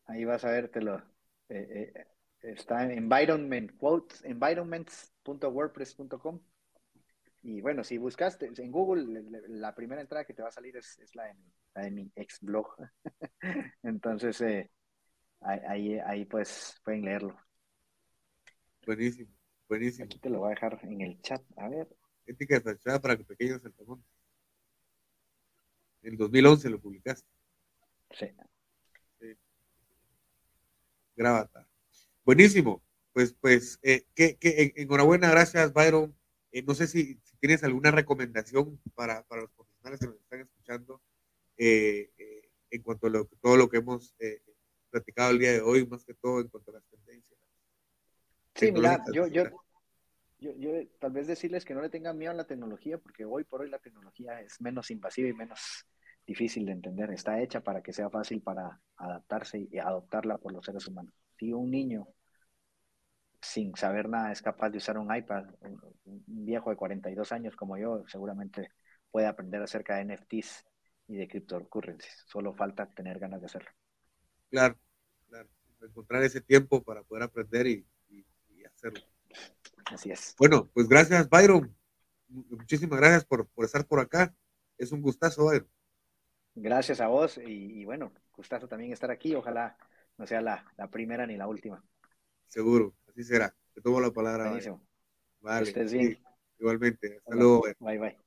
Ahí vas a vértelo. Eh, eh, está en environment quotes, environments.wordpress.com. Y bueno, si buscaste en Google, la primera entrada que te va a salir es, la, de, mi ex blog. Entonces, ahí, ahí pues pueden leerlo. Buenísimo, buenísimo. Aquí te lo voy a dejar en el chat. A ver. Ética de para que pequeños saltamontes. En 2011 lo publicaste. Sí. sí. Grábata. Buenísimo. Pues, pues, eh, que, que, enhorabuena, gracias, Byron. Eh, no sé si, tienes alguna recomendación para, para, los profesionales que nos están escuchando eh, en cuanto a lo, todo lo que hemos platicado el día de hoy, más que todo en cuanto a las tendencias. Sí, mira, yo, yo, yo, yo, tal vez decirles que no le tengan miedo a la tecnología, porque hoy por hoy la tecnología es menos invasiva y menos difícil de entender. Está hecha para que sea fácil para adaptarse y adoptarla por los seres humanos. Si un niño sin saber nada es capaz de usar un iPad, un viejo de 42 años como yo, seguramente puede aprender acerca de NFTs y de cryptocurrencies. Solo falta tener ganas de hacerlo. Claro, claro. Encontrar ese tiempo para poder aprender y hacerlo. Así es. Bueno, pues gracias, Byron. Muchísimas gracias por, estar por acá. Es un gustazo, Byron. Gracias a vos y, bueno, gustazo también estar aquí. Ojalá no sea la, primera ni la última. Seguro, así será. Te tomo la palabra. Buenísimo. Vale. Estés bien. igualmente. Hasta luego. Bye, bye.